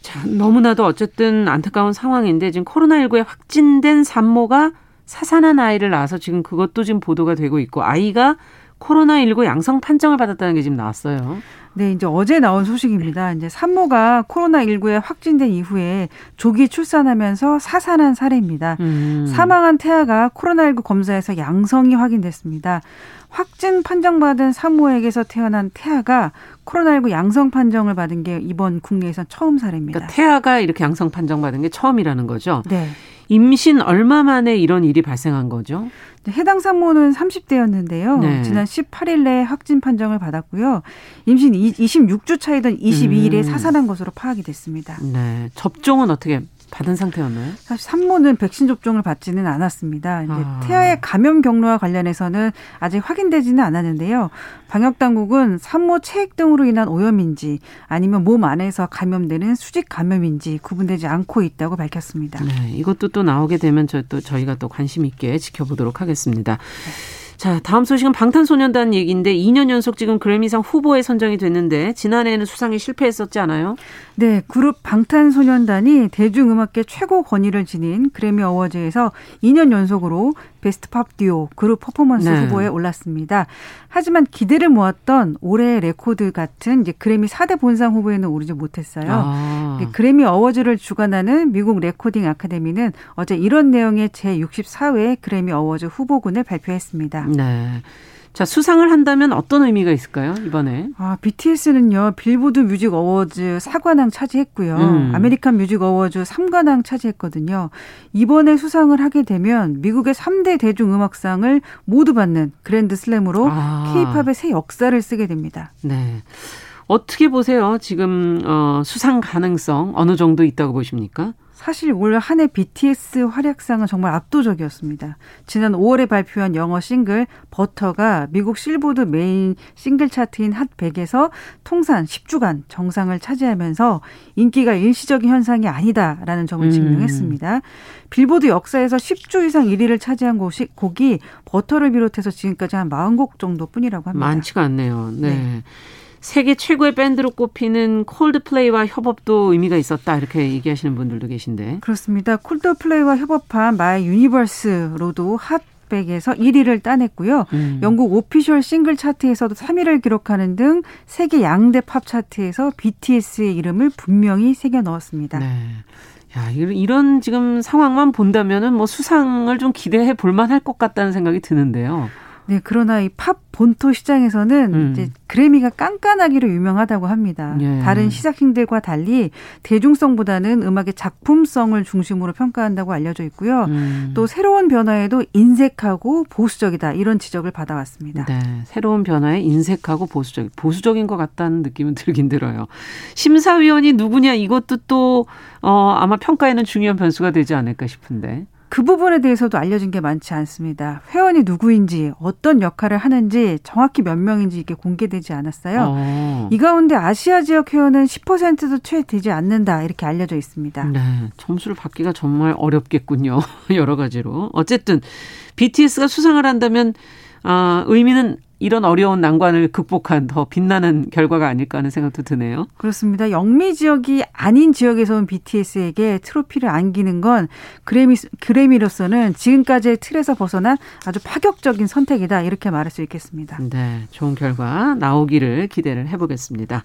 자, 너무나도 어쨌든 안타까운 상황인데 지금 코로나19에 확진된 산모가 사산한 아이를 낳아서 지금 그것도 지금 보도가 되고 있고 아이가 코로나19 양성 판정을 받았다는 게 지금 나왔어요. 네, 이제 어제 나온 소식입니다. 이제 산모가 코로나19에 확진된 이후에 조기 출산하면서 사산한 사례입니다. 음. 사망한 태아가 코로나19 검사에서 양성이 확인됐습니다. 확진 판정받은 산모에게서 태어난 태아가 코로나19 양성 판정을 받은 게 이번 국내에선 처음 사례입니다. 그러니까 태아가 이렇게 양성 판정받은 게 처음이라는 거죠. 네. 임신 얼마 만에 이런 일이 발생한 거죠? 해당 산모는 30대였는데요. 네. 지난 18일 내 확진 판정을 받았고요. 임신 26주 차이던 22일에 음. 사살한 것으로 파악이 됐습니다. 네. 접종은 어떻게 받은 상태였나요? 사실 산모는 백신 접종을 받지는 않았습니다. 이제 아. 태아의 감염 경로와 관련해서는 아직 확인되지는 않았는데요. 방역 당국은 산모 체액 등으로 인한 오염인지 아니면 몸 안에서 감염되는 수직 감염인지 구분되지 않고 있다고 밝혔습니다. 네, 이것도 또 나오게 되면 저 또 저희가 또 관심 있게 지켜보도록 하겠습니다. 네. 자, 다음 소식은 방탄소년단 얘기인데 2년 연속 지금 그래미상 후보에 선정이 됐는데 지난해에는 수상에 실패했었지 않아요? 네, 그룹 방탄소년단이 대중음악계 최고 권위를 지닌 그래미 어워즈에서 2년 연속으로 베스트 팝 듀오 그룹 퍼포먼스 네. 후보에 올랐습니다. 하지만 기대를 모았던 올해의 레코드 같은 이제 그래미 4대 본상 후보에는 오르지 못했어요. 아. 그래미 어워즈를 주관하는 미국 레코딩 아카데미는 어제 이런 내용의 제64회 그래미 어워즈 후보군을 발표했습니다. 네. 자, 수상을 한다면 어떤 의미가 있을까요, 이번에? 아, BTS는요, 빌보드 뮤직 어워즈 4관왕 차지했고요. 음. 아메리칸 뮤직 어워즈 3관왕 차지했거든요. 이번에 수상을 하게 되면 미국의 3대 대중음악상을 모두 받는 그랜드 슬램으로 아. 케이팝의 새 역사를 쓰게 됩니다. 네. 어떻게 보세요? 지금 어, 수상 가능성 어느 정도 있다고 보십니까? 사실 올 한 해 BTS 활약상은 정말 압도적이었습니다. 지난 5월에 발표한 영어 싱글 버터가 미국 빌보드 메인 싱글 차트인 핫 100에서 통산 10주간 정상을 차지하면서 인기가 일시적인 현상이 아니다라는 점을 음. 증명했습니다. 빌보드 역사에서 10주 이상 1위를 차지한 곡이, 곡이 버터를 비롯해서 지금까지 한 40곡 정도뿐이라고 합니다. 많지가 않네요. 네. 네. 세계 최고의 밴드로 꼽히는 콜드플레이와 협업도 의미가 있었다 이렇게 얘기하시는 분들도 계신데 그렇습니다. 콜드플레이와 협업한 마이 유니버스로도 핫 백에서 1위를 따냈고요. 음. 영국 오피셜 싱글 차트에서도 3위를 기록하는 등 세계 양대 팝 차트에서 BTS의 이름을 분명히 새겨 넣었습니다. 네. 야, 이런 지금 상황만 본다면은 뭐 수상을 좀 기대해 볼 만할 것 같다는 생각이 드는데요. 네, 그러나 이 팝 본토 시장에서는 음. 이제 그래미가 깐깐하기로 유명하다고 합니다. 예. 다른 시작신들과 달리 대중성보다는 음악의 작품성을 중심으로 평가한다고 알려져 있고요. 음. 또 새로운 변화에도 인색하고 보수적이다 이런 지적을 받아왔습니다. 네, 새로운 변화에 인색하고 보수적 보수적인 것 같다는 느낌은 들긴 들어요. 심사위원이 누구냐 이것도 또 어, 아마 평가에는 중요한 변수가 되지 않을까 싶은데. 그 부분에 대해서도 알려진 게 많지 않습니다. 회원이 누구인지 어떤 역할을 하는지 정확히 몇 명인지 이게 공개되지 않았어요. 어. 이 가운데 아시아 지역 회원은 10%도 채 되지 않는다 이렇게 알려져 있습니다. 네, 점수를 받기가 정말 어렵겠군요. 여러 가지로. 어쨌든 BTS가 수상을 한다면 아, 의미는 이런 어려운 난관을 극복한 더 빛나는 결과가 아닐까 하는 생각도 드네요. 그렇습니다. 영미 지역이 아닌 지역에서 온 BTS에게 트로피를 안기는 건 그래미 그래미로서는 지금까지의 틀에서 벗어난 아주 파격적인 선택이다 이렇게 말할 수 있겠습니다. 네, 좋은 결과 나오기를 기대를 해보겠습니다.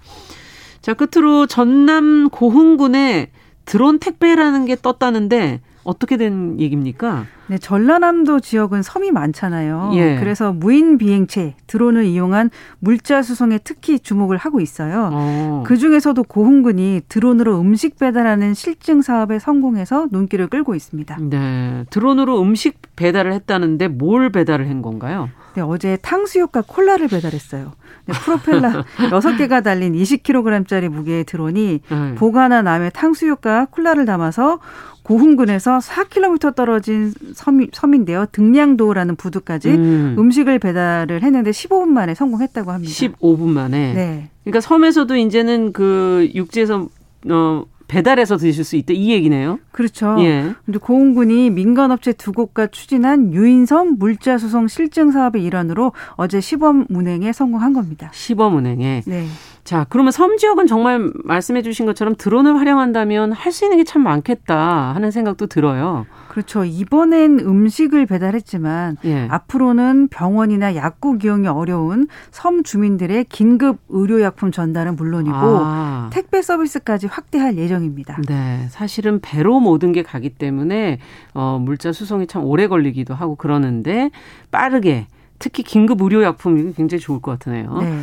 자, 끝으로 전남 고흥군에 드론 택배라는 게 떴다는데 어떻게 된 얘기입니까? 네, 전라남도 지역은 섬이 많잖아요. 예. 그래서 무인 비행체 드론을 이용한 물자 수송에 특히 주목을 하고 있어요. 어. 그 중에서도 고흥군이 드론으로 음식 배달하는 실증 사업에 성공해서 눈길을 끌고 있습니다. 네, 드론으로 음식 배달을 했다는데 뭘 배달을 한 건가요? 네, 어제 탕수육과 콜라를 배달했어요. 네, 프로펠러 6개가 달린 20kg짜리 무게의 드론이 네. 보관한 암에 탕수육과 콜라를 담아서 고흥군에서 4km 떨어진 섬, 섬인데요. 등량도라는 부두까지 음. 식을 배달을 했는데 15분 만에 성공했다고 합니다. 15분 만에. 네. 그러니까 섬에서도 이제는 그 육지에서 어 배달해서 드실 수 있다 이 얘기네요. 그렇죠. 예. 근데 고흥군이 민간업체 두 곳과 추진한 유인섬 물자 수송 실증 사업의 일환으로 어제 시범 운행에 성공한 겁니다. 시범 운행에. 네. 자, 그러면 섬 지역은 정말 말씀해 주신 것처럼 드론을 활용한다면 할 수 있는 게 참 많겠다 하는 생각도 들어요. 그렇죠. 이번엔 음식을 배달했지만 예. 앞으로는 병원이나 약국 이용이 어려운 섬 주민들의 긴급 의료약품 전달은 물론이고 아. 택배 서비스까지 확대할 예정입니다. 네, 사실은 배로 모든 게 가기 때문에 어, 물자 수송이 참 오래 걸리기도 하고 그러는데 빠르게 특히 긴급 의료약품이 굉장히 좋을 것 같으네요. 네.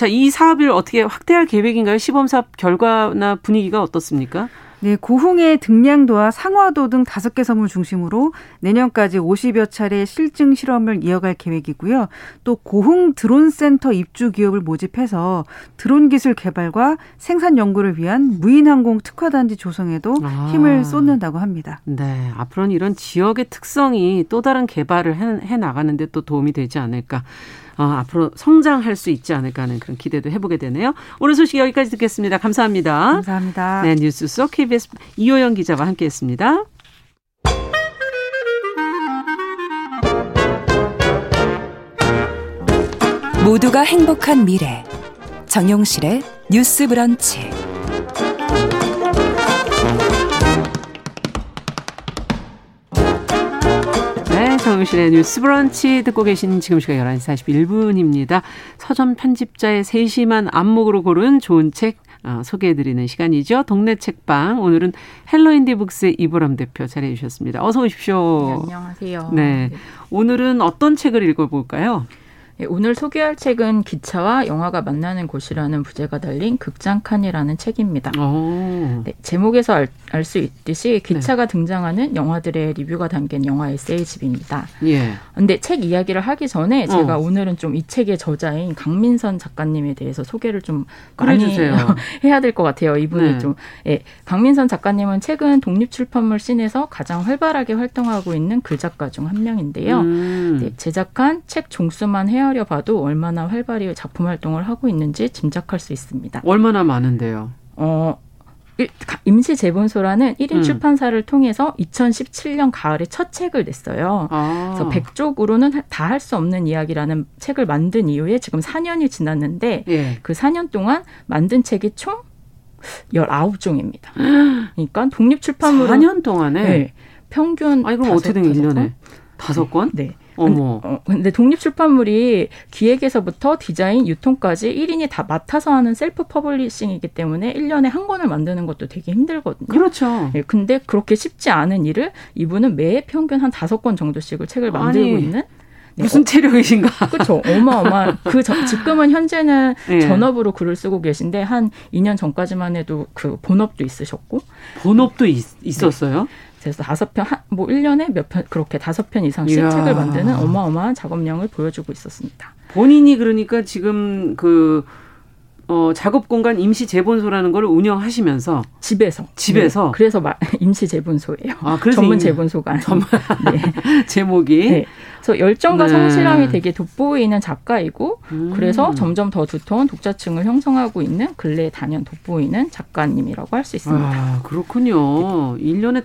자, 이 사업을 어떻게 확대할 계획인가요? 시범 사업 결과나 분위기가 어떻습니까? 네, 고흥의 등량도와 상화도 등 다섯 개 섬을 중심으로 내년까지 50여 차례 실증 실험을 이어갈 계획이고요. 또 고흥 드론 센터 입주 기업을 모집해서 드론 기술 개발과 생산 연구를 위한 무인 항공 특화 단지 조성에도 아. 힘을 쏟는다고 합니다. 네, 앞으로는 이런 지역의 특성이 또 다른 개발을 해, 해 나가는데 또 도움이 되지 않을까. 어, 앞으로 성장할 수 있지 않을까 하는 그런 기대도 해보게 되네요. 오늘 소식 여기까지 듣겠습니다. 감사합니다. 감사합니다. 네, 뉴스 속 KBS 이호영 기자와 함께했습니다. 모두가 행복한 미래 정용실의 뉴스 브런치. 정용실의 뉴스 브런치 듣고 계신 지금 시각 11시 41분입니다. 서점 편집자의 세심한 안목으로 고른 좋은 책 어, 소개해드리는 시간이죠. 동네 책방. 오늘은 헬로인디 북스의 이보람 대표 자리해 주셨습니다. 어서 오십시오. 네, 안녕하세요. 네. 오늘은 어떤 책을 읽어볼까요? 예, 오늘 소개할 책은 기차와 영화가 만나는 곳이라는 부제가 달린 극장칸이라는 책입니다. 네, 제목에서 알 수 있듯이 기차가 네. 등장하는 영화들의 리뷰가 담긴 영화 에세이집입니다. 예. 근데 책 이야기를 하기 전에 제가 어. 오늘은 좀 이 책의 저자인 강민선 작가님에 대해서 소개를 좀 많이 해야 될 것 같아요. 이분이 네. 좀 예, 강민선 작가님은 최근 독립출판물 씬에서 가장 활발하게 활동하고 있는 글작가 중 한 명인데요. 음. 네, 제작한 책 종수만 헤아려 봐도 얼마나 활발히 작품 활동을 하고 있는지 짐작할 수 있습니다. 얼마나 많은데요? 어, 임시 제본소라는 1인 음. 출판사를 통해서 2017년 가을에 첫 책을 냈어요. 아. 그래서 100쪽으로는 다 할 수 없는 이야기라는 책을 만든 이후에 지금 4년이 지났는데 예. 그 4년 동안 만든 책이 총 19종입니다. 그러니까 독립 출판물 4년 동안에 네, 평균 아니 그럼 어떻게 된 1년에 다섯 권? 네. 어머. 어, 근데 독립 출판물이 기획에서부터 디자인, 유통까지 1인이 다 맡아서 하는 self publishing이기 때문에 1년에 한 권을 만드는 것도 되게 힘들거든요. 그렇죠. 네, 근데 그렇게 쉽지 않은 일을 이분은 매 평균 한 다섯 권 정도씩을 책을 만들고 아니. 있는 네, 무슨 체력이신가? 그렇죠. 어마어마. 그 저, 지금은 현재는 네. 전업으로 글을 쓰고 계신데 한 2년 전까지만 해도 그 본업도 있으셨고. 본업도 있, 었어요 네. 그래서 다섯 편, 뭐 1년에 몇 편, 그렇게 다섯 편 이상씩 이야. 책을 만드는 어마어마한 작업량을 보여주고 있었습니다. 본인이 그러니까 지금 그, 어, 작업 공간 임시 재본소라는 걸 운영하시면서 집에서 집에서 네. 그래서 임시 재본소예요. 아, 그래서 전문 재본소가. 전문 네. 제목이 네. 그래서 열정과 네. 성실함이 되게 돋보이는 작가이고 음. 그래서 점점 더 두터운 독자층을 형성하고 있는 근래 단연 돋보이는 작가님이라고 할 수 있습니다. 아, 그렇군요. 네. 1년에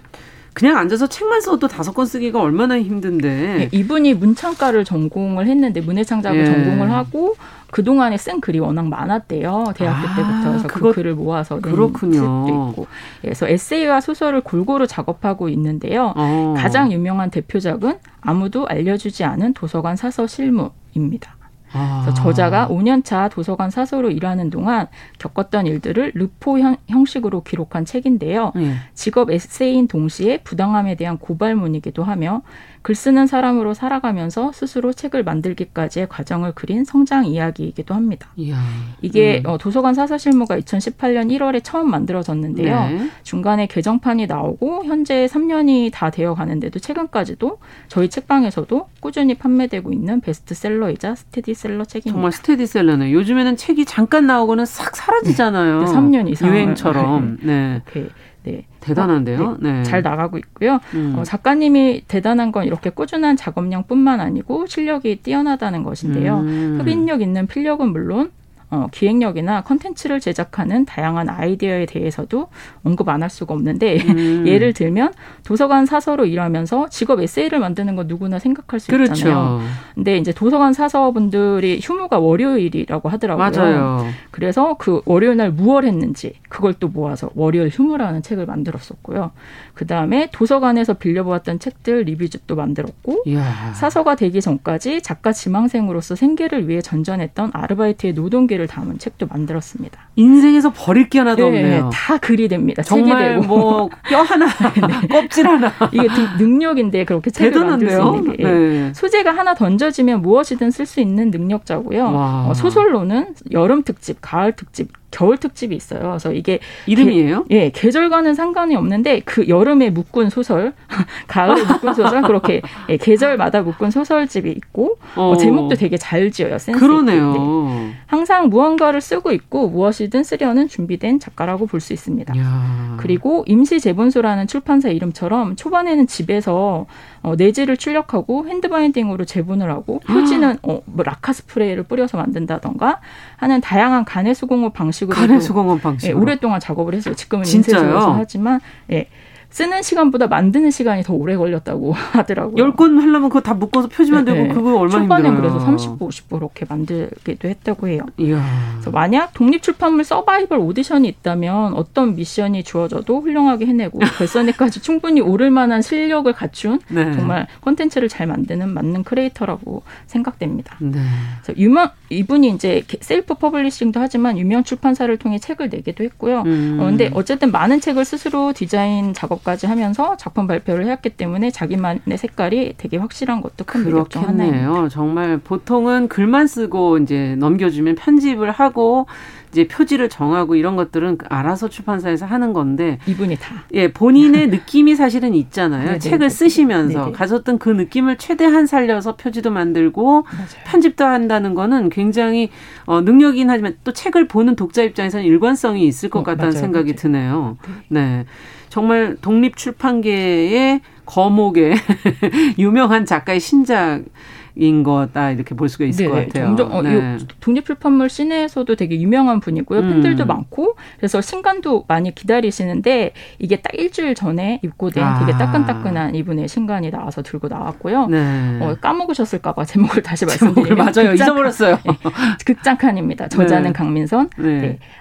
그냥 앉아서 책만 써도 다섯 권 쓰기가 얼마나 힘든데. 네, 이분이 문창가를 전공을 했는데 문해창작을 예. 전공을 하고 그 동안에 쓴 글이 워낙 많았대요. 대학교 아, 때부터. 그래서 그 글을 모아서 그렇군요. 책도 있고. 그래서 에세이와 소설을 골고루 작업하고 있는데요. 어. 가장 유명한 대표작은 아무도 알려주지 않은 도서관 사서 실무입니다. 아. 저자가 5년차 도서관 사서로 일하는 동안 겪었던 일들을 르포 형, 식으로 기록한 책인데요. 네. 직업 에세이인 동시에 부당함에 대한 고발문이기도 하며 글 쓰는 사람으로 살아가면서 스스로 책을 만들기까지의 과정을 그린 성장 이야기이기도 합니다. 이야. 이게 음. 어, 도서관 사서실무가 2018년 1월에 처음 만들어졌는데요. 네. 중간에 개정판이 나오고 현재 3년이 다 되어 가는데도 최근까지도 저희 책방에서도 꾸준히 판매되고 있는 베스트셀러이자 스테디셀러 책입니다. 정말 스테디셀러네. 요즘에는 책이 잠깐 나오고는 싹 사라지잖아요. 네. 3년 이상 유행처럼. 네. 네. 네. 대단한데요. 네. 네. 잘 나가고 있고요. 음. 어, 작가님이 대단한 건 이렇게 꾸준한 작업량뿐만 아니고 실력이 뛰어나다는 것인데요. 음. 흡인력 있는 필력은 물론 어, 기획력이나 컨텐츠를 제작하는 다양한 아이디어에 대해서도 언급 안 할 수가 없는데 음. 예를 들면 도서관 사서로 일하면서 직업 에세이를 만드는 건 누구나 생각할 수 그렇죠. 있잖아요. 근데 이제 도서관 사서분들이 휴무가 월요일이라고 하더라고요. 맞아요. 그래서 그 월요일 날 무얼 했는지 그걸 또 모아서 월요일 휴무라는 책을 만들었었고요. 그 다음에 도서관에서 빌려보았던 책들 리뷰집도 만들었고 이야. 사서가 되기 전까지 작가 지망생으로서 생계를 위해 전전했던 아르바이트의 노동 기를 담은 책도 만들었습니다. 인생에서 버릴 게 하나도 네, 없네요. 다 글이 됩니다. 정말 뭐 뼈 하나, 네. 껍질 하나. 이게 능력인데 그렇게 책을 대단한데요? 만들 수 있는 게 네. 소재가 하나 던져지면 무엇이든 쓸 수 있는 능력자고요. 어, 소설로는 여름 특집, 가을 특집, 겨울 특집이 있어요. 그래서 이게 이름이에요? 게, 예, 계절과는 상관이 없는데 그 여름에 묶은 소설, 가을에 묶은 소설 그렇게 예, 계절마다 묶은 소설집이 있고 어. 어, 제목도 되게 잘 지어요. 센스 그러네요. 네. 항상 무언가를 쓰고 있고 무엇이든 쓰려는 준비된 작가라고 볼 수 있습니다. 야. 그리고 임시 재본소라는 출판사 이름처럼 초반에는 집에서 어, 내지를 출력하고 hand binding으로 제본을 하고 표지는 어, 뭐 라카 스프레이를 뿌려서 만든다던가 하는 다양한 가내 수공업 방식으로 가내 수공업 방식 예, 오랫동안 작업을 했어요. 지금은 인쇄소에서 하지만 예. 쓰는 시간보다 만드는 시간이 더 오래 걸렸다고 하더라고요. 열 권 하려면 그거 다 묶어서 표지만 되고 네. 그거 얼마나 초반에 힘들어요. 그래서 30부, 50부 그렇게 만들기도 했다고 해요. 이야. 그래서 만약 독립 출판물 서바이벌 오디션이 있다면 어떤 미션이 주어져도 훌륭하게 해내고 결선에까지 충분히 오를 만한 실력을 갖춘 네. 정말 콘텐츠를 잘 만드는 맞는 크리에이터라고 생각됩니다. 네. 그래서 유명 이분이 이제 self publishing도 하지만 유명 출판사를 통해 책을 내기도 했고요. 음. 어, 근데 어쨌든 많은 책을 스스로 디자인 작업 까지 하면서 작품 발표를 해왔기 때문에 자기만의 색깔이 되게 확실한 것도 큰 매력 중 하나예요. 정말 보통은 글만 쓰고 이제 넘겨주면 편집을 하고 이제 표지를 정하고 이런 것들은 알아서 출판사에서 하는 건데 이분이 다. 예, 본인의 느낌이 사실은 있잖아요. 네네, 책을 쓰시면서 네네. 가졌던 그 느낌을 최대한 살려서 표지도 만들고 맞아요. 편집도 한다는 거는 굉장히 어, 능력이긴 하지만 또 책을 보는 독자 입장에서는 일관성이 있을 것 어, 같다는 맞아요, 생각이 맞아요. 드네요. 네. 네. 정말 독립 출판계의 거목의 유명한 작가의 신작 인 거다 이렇게 볼 수가 있을 네, 것 같아요. 점점 어, 네. 독립출판물 씬에서도 되게 유명한 분이고요. 음. 팬들도 많고 그래서 신간도 많이 기다리시는데 이게 딱 일주일 전에 입고된 아. 되게 따끈따끈한 이분의 신간이 나와서 들고 나왔고요. 네. 어, 까먹으셨을까봐 제목을 다시 말씀드리면 맞아요. 극장, 잊어버렸어요. 네, 극장칸입니다. 저자는 네. 강민선.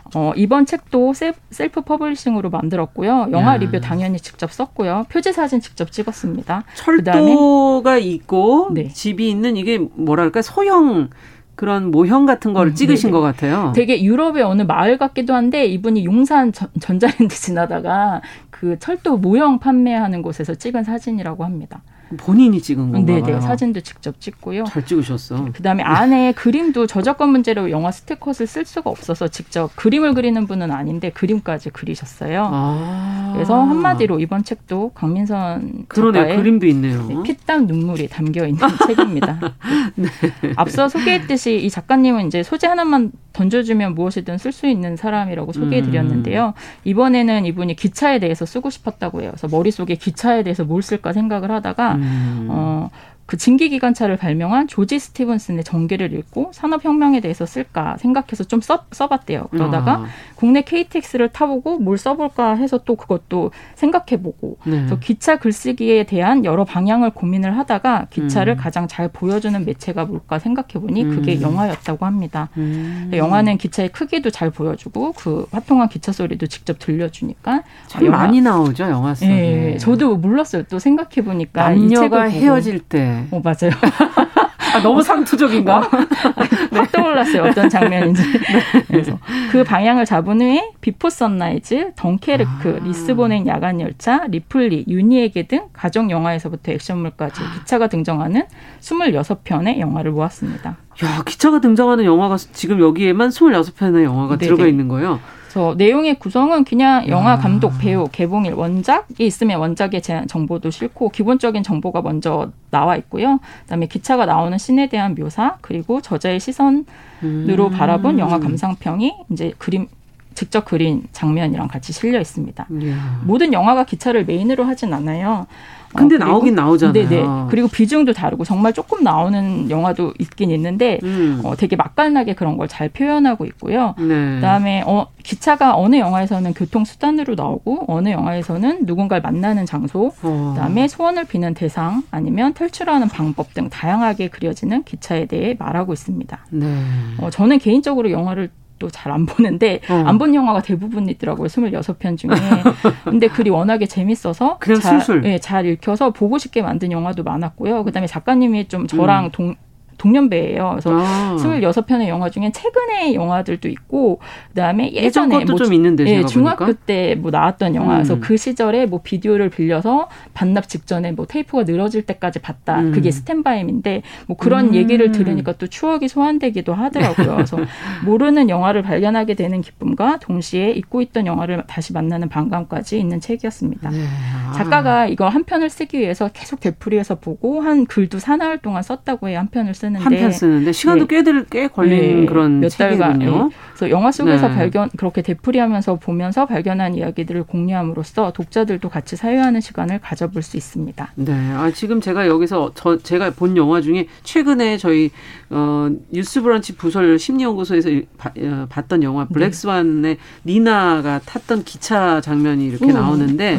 네. 네. 어, 이번 책도 self publishing으로 만들었고요. 영화 야. 리뷰 당연히 직접 썼고요. 표지 사진 직접 찍었습니다. 철도가 있고 집이 있는 있는 이게 뭐랄까 소형 그런 모형 같은 거를 음, 찍으신 네네. 것 같아요. 되게 유럽의 어느 마을 같기도 한데 이분이 용산 전, 전자랜드 지나다가 그 철도 모형 판매하는 곳에서 찍은 사진이라고 합니다. 본인이 찍은 건가요? 네네 사진도 직접 찍고요. 잘 찍으셨어. 그다음에 안에 그림도 저작권 문제로 영화 스티커를 쓸 수가 없어서 직접 그림을 그리는 분은 아닌데 그림까지 그리셨어요. 아. 그래서 한마디로 이번 책도 강민선 그러네 그림도 있네요. 네, 피땀 눈물이 담겨 있는 책입니다. 네. 앞서 소개했듯이 이 작가님은 이제 소재 하나만 던져주면 무엇이든 쓸 수 있는 사람이라고 소개해드렸는데요. 음. 이번에는 이분이 기차에 대해서 쓰고 싶었다고 해요. 그래서 머릿속에 기차에 대해서 뭘 쓸까 생각을 하다가 음. 어, 그 증기 기관차를 발명한 조지 스티븐슨의 전기를 읽고 산업혁명에 대해서 쓸까 생각해서 좀 써, 써봤대요. 그러다가 아. 국내 KTX를 타보고 뭘 써볼까 해서 또 그것도 생각해보고 네. 그래서 기차 글쓰기에 대한 여러 방향을 고민을 하다가 기차를 음. 가장 잘 보여주는 매체가 뭘까 생각해보니 음. 그게 영화였다고 합니다. 음. 영화는 기차의 크기도 잘 보여주고 그 화통한 기차 소리도 직접 들려주니까 참 영화, 많이 나오죠 영화 속에. 네, 저도 몰랐어요. 또 생각해보니까 남녀가 헤어질 때 어, 맞아요. 아, 너무 상투적인가? 어, 네. 확 떠올랐어요. 어떤 장면인지. 네. 그래서 그 방향을 잡은 후에 비포 선라이즈, 덩케르크, 아. 리스본행 야간 열차, 리플리, 유니에게 등 가족 영화에서부터 액션물까지 기차가 등장하는 26편의 영화를 모았습니다. 야, 기차가 등장하는 영화가 지금 여기에만 26편의 영화가 네네. 들어가 있는 거예요. 그래서 내용의 구성은 그냥 영화 감독, 배우, 개봉일, 원작이 있으면 원작의 정보도 싣고 기본적인 정보가 먼저 나와 있고요. 그다음에 기차가 나오는 씬에 대한 묘사 그리고 저자의 시선으로 음. 바라본 영화 감상평이 이제 그림 직접 그린 장면이랑 같이 실려 있습니다. 이야. 모든 영화가 기차를 메인으로 하진 않아요. 근데 어, 나오긴 나오잖아요. 네네. 그리고 비중도 다르고 정말 조금 나오는 영화도 있긴 있는데 음. 어, 되게 맛깔나게 그런 걸 잘 표현하고 있고요. 네. 그다음에 어, 기차가 어느 영화에서는 교통 수단으로 나오고 어느 영화에서는 누군가를 만나는 장소, 어. 그다음에 소원을 비는 대상 아니면 탈출하는 방법 등 다양하게 그려지는 기차에 대해 말하고 있습니다. 네. 어, 저는 개인적으로 영화를 또 잘 안 보는데 어. 안본 영화가 대부분 있더라고요. 26편 중에. 근데 글이 워낙에 재밌어서 그냥 잘, 술술. 예, 잘 읽혀서 보고 싶게 만든 영화도 많았고요. 그다음에 작가님이 좀 저랑 음. 동 동년배예요. 그래서 아. 26편의 영화 중에 최근의 영화들도 있고 그다음에 예전에 뭐, 좀 있는데 예, 중학교 때 뭐 나왔던 영화. 그래서 음. 그 시절에 뭐 비디오를 빌려서 반납 직전에 뭐 테이프가 늘어질 때까지 봤다. 음. 그게 스탠바임인데 뭐 그런 음. 얘기를 들으니까 또 추억이 소환되기도 하더라고요. 그래서 모르는 영화를 발견하게 되는 기쁨과 동시에 잊고 있던 영화를 다시 만나는 반감까지 있는 책이었습니다. 네. 아. 작가가 이거 한 편을 쓰기 위해서 계속 되풀이해서 보고 한 글도 사나흘 동안 썼다고 해요. 한 편을 쓰는 데 한 편 쓰는데 시간도 네. 꽤들 꽤 걸리는 네. 그런 몇 달간 네. 그래서 영화 속에서 네. 발견 그렇게 되풀이하면서 보면서 발견한 이야기들을 공유함으로써 독자들도 같이 사유하는 시간을 가져볼 수 있습니다. 네, 아, 지금 제가 여기서 저 제가 본 영화 중에 최근에 저희 어, 뉴스브런치 부설 심리연구소에서 바, 어, 봤던 영화 네. 블랙스완의 니나가 탔던 기차 장면이 이렇게 오. 나오는데.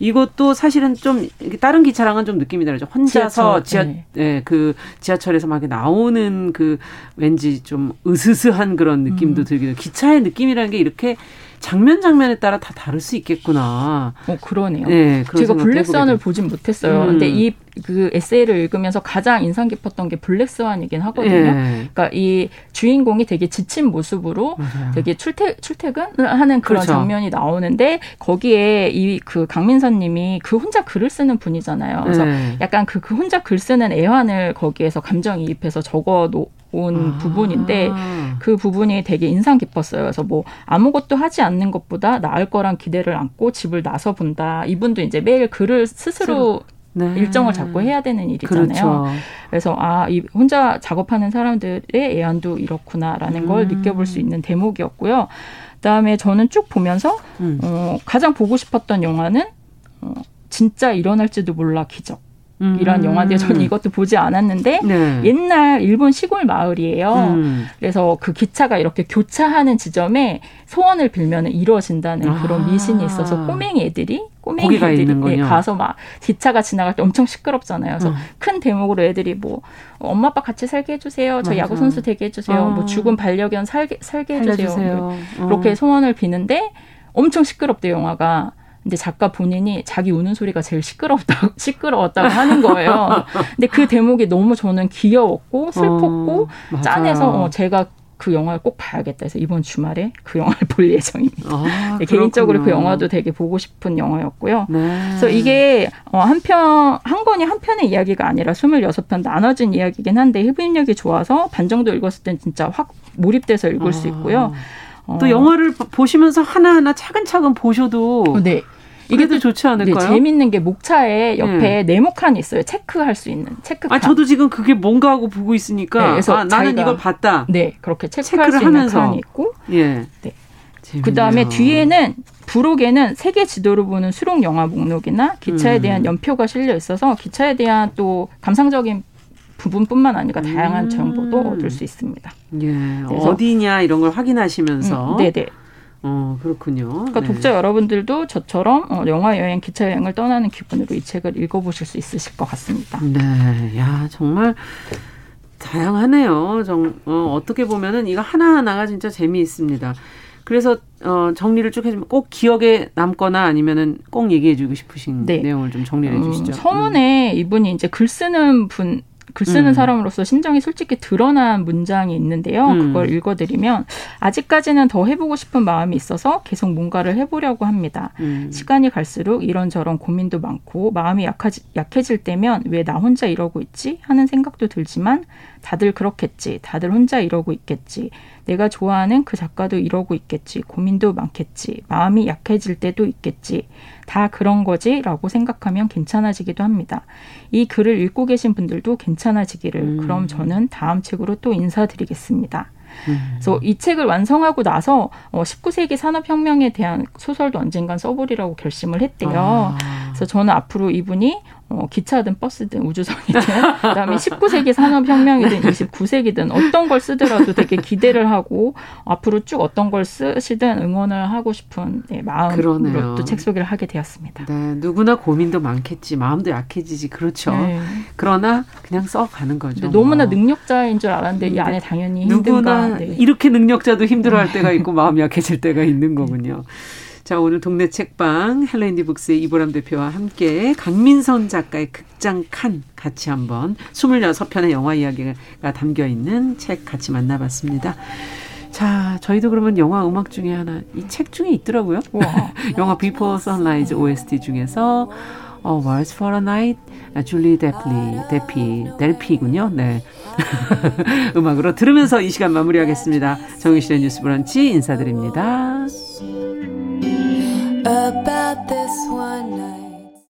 이것도 사실은 좀 다른 기차랑은 좀 느낌이 다르죠. 혼자서 지하, 네. 네, 그 지하철에서 막 나오는 그 왠지 좀 으스스한 그런 느낌도 음. 들기도. 기차의 느낌이라는 게 이렇게 장면 장면에 따라 다 다를 수 있겠구나. 어 그러네요. 네, 제가 블랙스완을 보진 못했어요. 음. 근데 이 그 에세이를 읽으면서 가장 인상 깊었던 게 블랙스완이긴 하거든요. 네. 그러니까 이 주인공이 되게 지친 모습으로 맞아요. 되게 출퇴 출퇴근하는 그런 그렇죠. 장면이 나오는데 거기에 이 그 강민선님이 그 혼자 글을 쓰는 분이잖아요. 그래서 네. 약간 그, 그 혼자 글 쓰는 애환을 거기에서 감정이입해서 적어 놓. 온 아. 부분인데 그 부분이 되게 인상 깊었어요. 그래서 뭐 아무것도 하지 않는 것보다 나을 거란 기대를 안고 집을 나서 본다. 이분도 이제 매일 글을 스스로 네. 일정을 잡고 해야 되는 일이잖아요. 그렇죠. 그래서 아, 이 혼자 작업하는 사람들의 애안도 이렇구나라는 음. 걸 느껴볼 수 있는 대목이었고요. 그다음에 저는 쭉 보면서 음. 어, 가장 보고 싶었던 영화는 어, 진짜 일어날지도 몰라 기적. 이런 음. 영화인데 저는 이것도 보지 않았는데 네. 옛날 일본 시골 마을이에요. 음. 그래서 그 기차가 이렇게 교차하는 지점에 소원을 빌면 이루어진다는 아. 그런 미신이 있어서 꼬맹이 애들이 꼬맹이 애들이 가서 막 기차가 지나갈 때 엄청 시끄럽잖아요. 그래서 음. 큰 대목으로 애들이 뭐 엄마 아빠 같이 살게 해주세요. 저 야구 선수 되게 해주세요. 어. 뭐 죽은 반려견 살게 살게 해주세요. 뭐 어. 이렇게 소원을 비는데 엄청 시끄럽대 영화가. 근데 작가 본인이 자기 우는 소리가 제일 시끄럽다 시끄러웠다고 하는 거예요. 근데 그 대목이 너무 저는 귀여웠고 슬펐고 어, 짠해서 어, 제가 그 영화를 꼭 봐야겠다 해서 이번 주말에 그 영화를 볼 예정입니다. 아, 네, 개인적으로 그 영화도 되게 보고 싶은 영화였고요. 네. 그래서 이게 어, 한 편, 한 권이 한 편의 이야기가 아니라 26편 나눠진 이야기긴 한데 흡입력이 좋아서 반 정도 읽었을 땐 진짜 확 몰입돼서 읽을 아. 수 있고요. 또 어. 영화를 보시면서 하나하나 차근차근 보셔도 어, 네. 이게 또 좋지 않을까요? 네, 재밌는 게 목차에 옆에 네. 네모 칸이 있어요. 체크할 수 있는 체크 칸. 아 저도 지금 그게 뭔가 하고 보고 있으니까 네, 그래서 아, 나는 이걸 봤다. 네, 그렇게 체크할 수 있는 칸이 있고. 예. 네. 그 다음에 뒤에는 부록에는 세계 지도를 보는 수록 영화 목록이나 기차에 음. 대한 연표가 실려 있어서 기차에 대한 또 감상적인 부분뿐만 아니라 다양한 음. 정보도 얻을 수 있습니다. 예. 어디냐 이런 걸 확인하시면서. 음, 네네. 어 그렇군요. 그러니까 네. 독자 여러분들도 저처럼 어, 영화 여행, 기차 여행을 떠나는 기분으로 이 책을 읽어보실 수 있으실 것 같습니다. 네, 야 정말 다양하네요. 정, 어, 어떻게 보면은 이거 하나 하나가 진짜 재미있습니다. 그래서 어, 정리를 쭉 해주면 꼭 기억에 남거나 아니면은 꼭 얘기해주고 싶으신 네. 내용을 좀 정리해 음, 주시죠. 음, 서문에 음. 이분이 이제 글 쓰는 분 글 쓰는 음. 사람으로서 심정이 솔직히 드러난 문장이 있는데요. 음. 그걸 읽어드리면 아직까지는 더 해보고 싶은 마음이 있어서 계속 뭔가를 해보려고 합니다. 음. 시간이 갈수록 이런저런 고민도 많고 마음이 약하지, 약해질 때면 왜 나 혼자 이러고 있지 하는 생각도 들지만 다들 그렇겠지. 다들 혼자 이러고 있겠지. 내가 좋아하는 그 작가도 이러고 있겠지. 고민도 많겠지. 마음이 약해질 때도 있겠지. 다 그런 거지. 라고 생각하면 괜찮아지기도 합니다. 이 글을 읽고 계신 분들도 괜찮아지기를. 음. 그럼 저는 다음 책으로 또 인사드리겠습니다. 그래서 이 책을 완성하고 나서 어 19세기 산업혁명에 대한 소설도 언젠간 써보리라고 결심을 했대요. 아. 그래서 저는 앞으로 이분이 어, 기차든 버스든 우주선이든 그다음에 19세기 산업혁명이든 네. 29세기든 어떤 걸 쓰더라도 되게 기대를 하고 앞으로 쭉 어떤 걸 쓰시든 응원을 하고 싶은 네, 마음으로 또 책 소개를 하게 되었습니다. 네, 누구나 고민도 많겠지 마음도 약해지지 그렇죠. 네. 그러나 그냥 써가는 거죠. 너무나 능력자인 줄 알았는데 이 안에 당연히 누구나 네. 이렇게 능력자도 힘들어할 때가 있고 마음 약해질 때가 있는 거군요. 자, 오늘 동네 책방 헬렌디 북스의 이보람 대표와 함께 강민선 작가의 극장 칸 같이 한번 26편의 영화 이야기가 담겨 있는 책 같이 만나봤습니다. 자, 저희도 그러면 영화 음악 중에 하나 이 책 중에 있더라고요. 영화 Before Sunrise OST 중에서 어, Words for a Night 줄리 데플리 데피 델피군요. 네. 음악으로 들으면서 이 시간 마무리하겠습니다. 정의실의 뉴스 브런치 인사드립니다.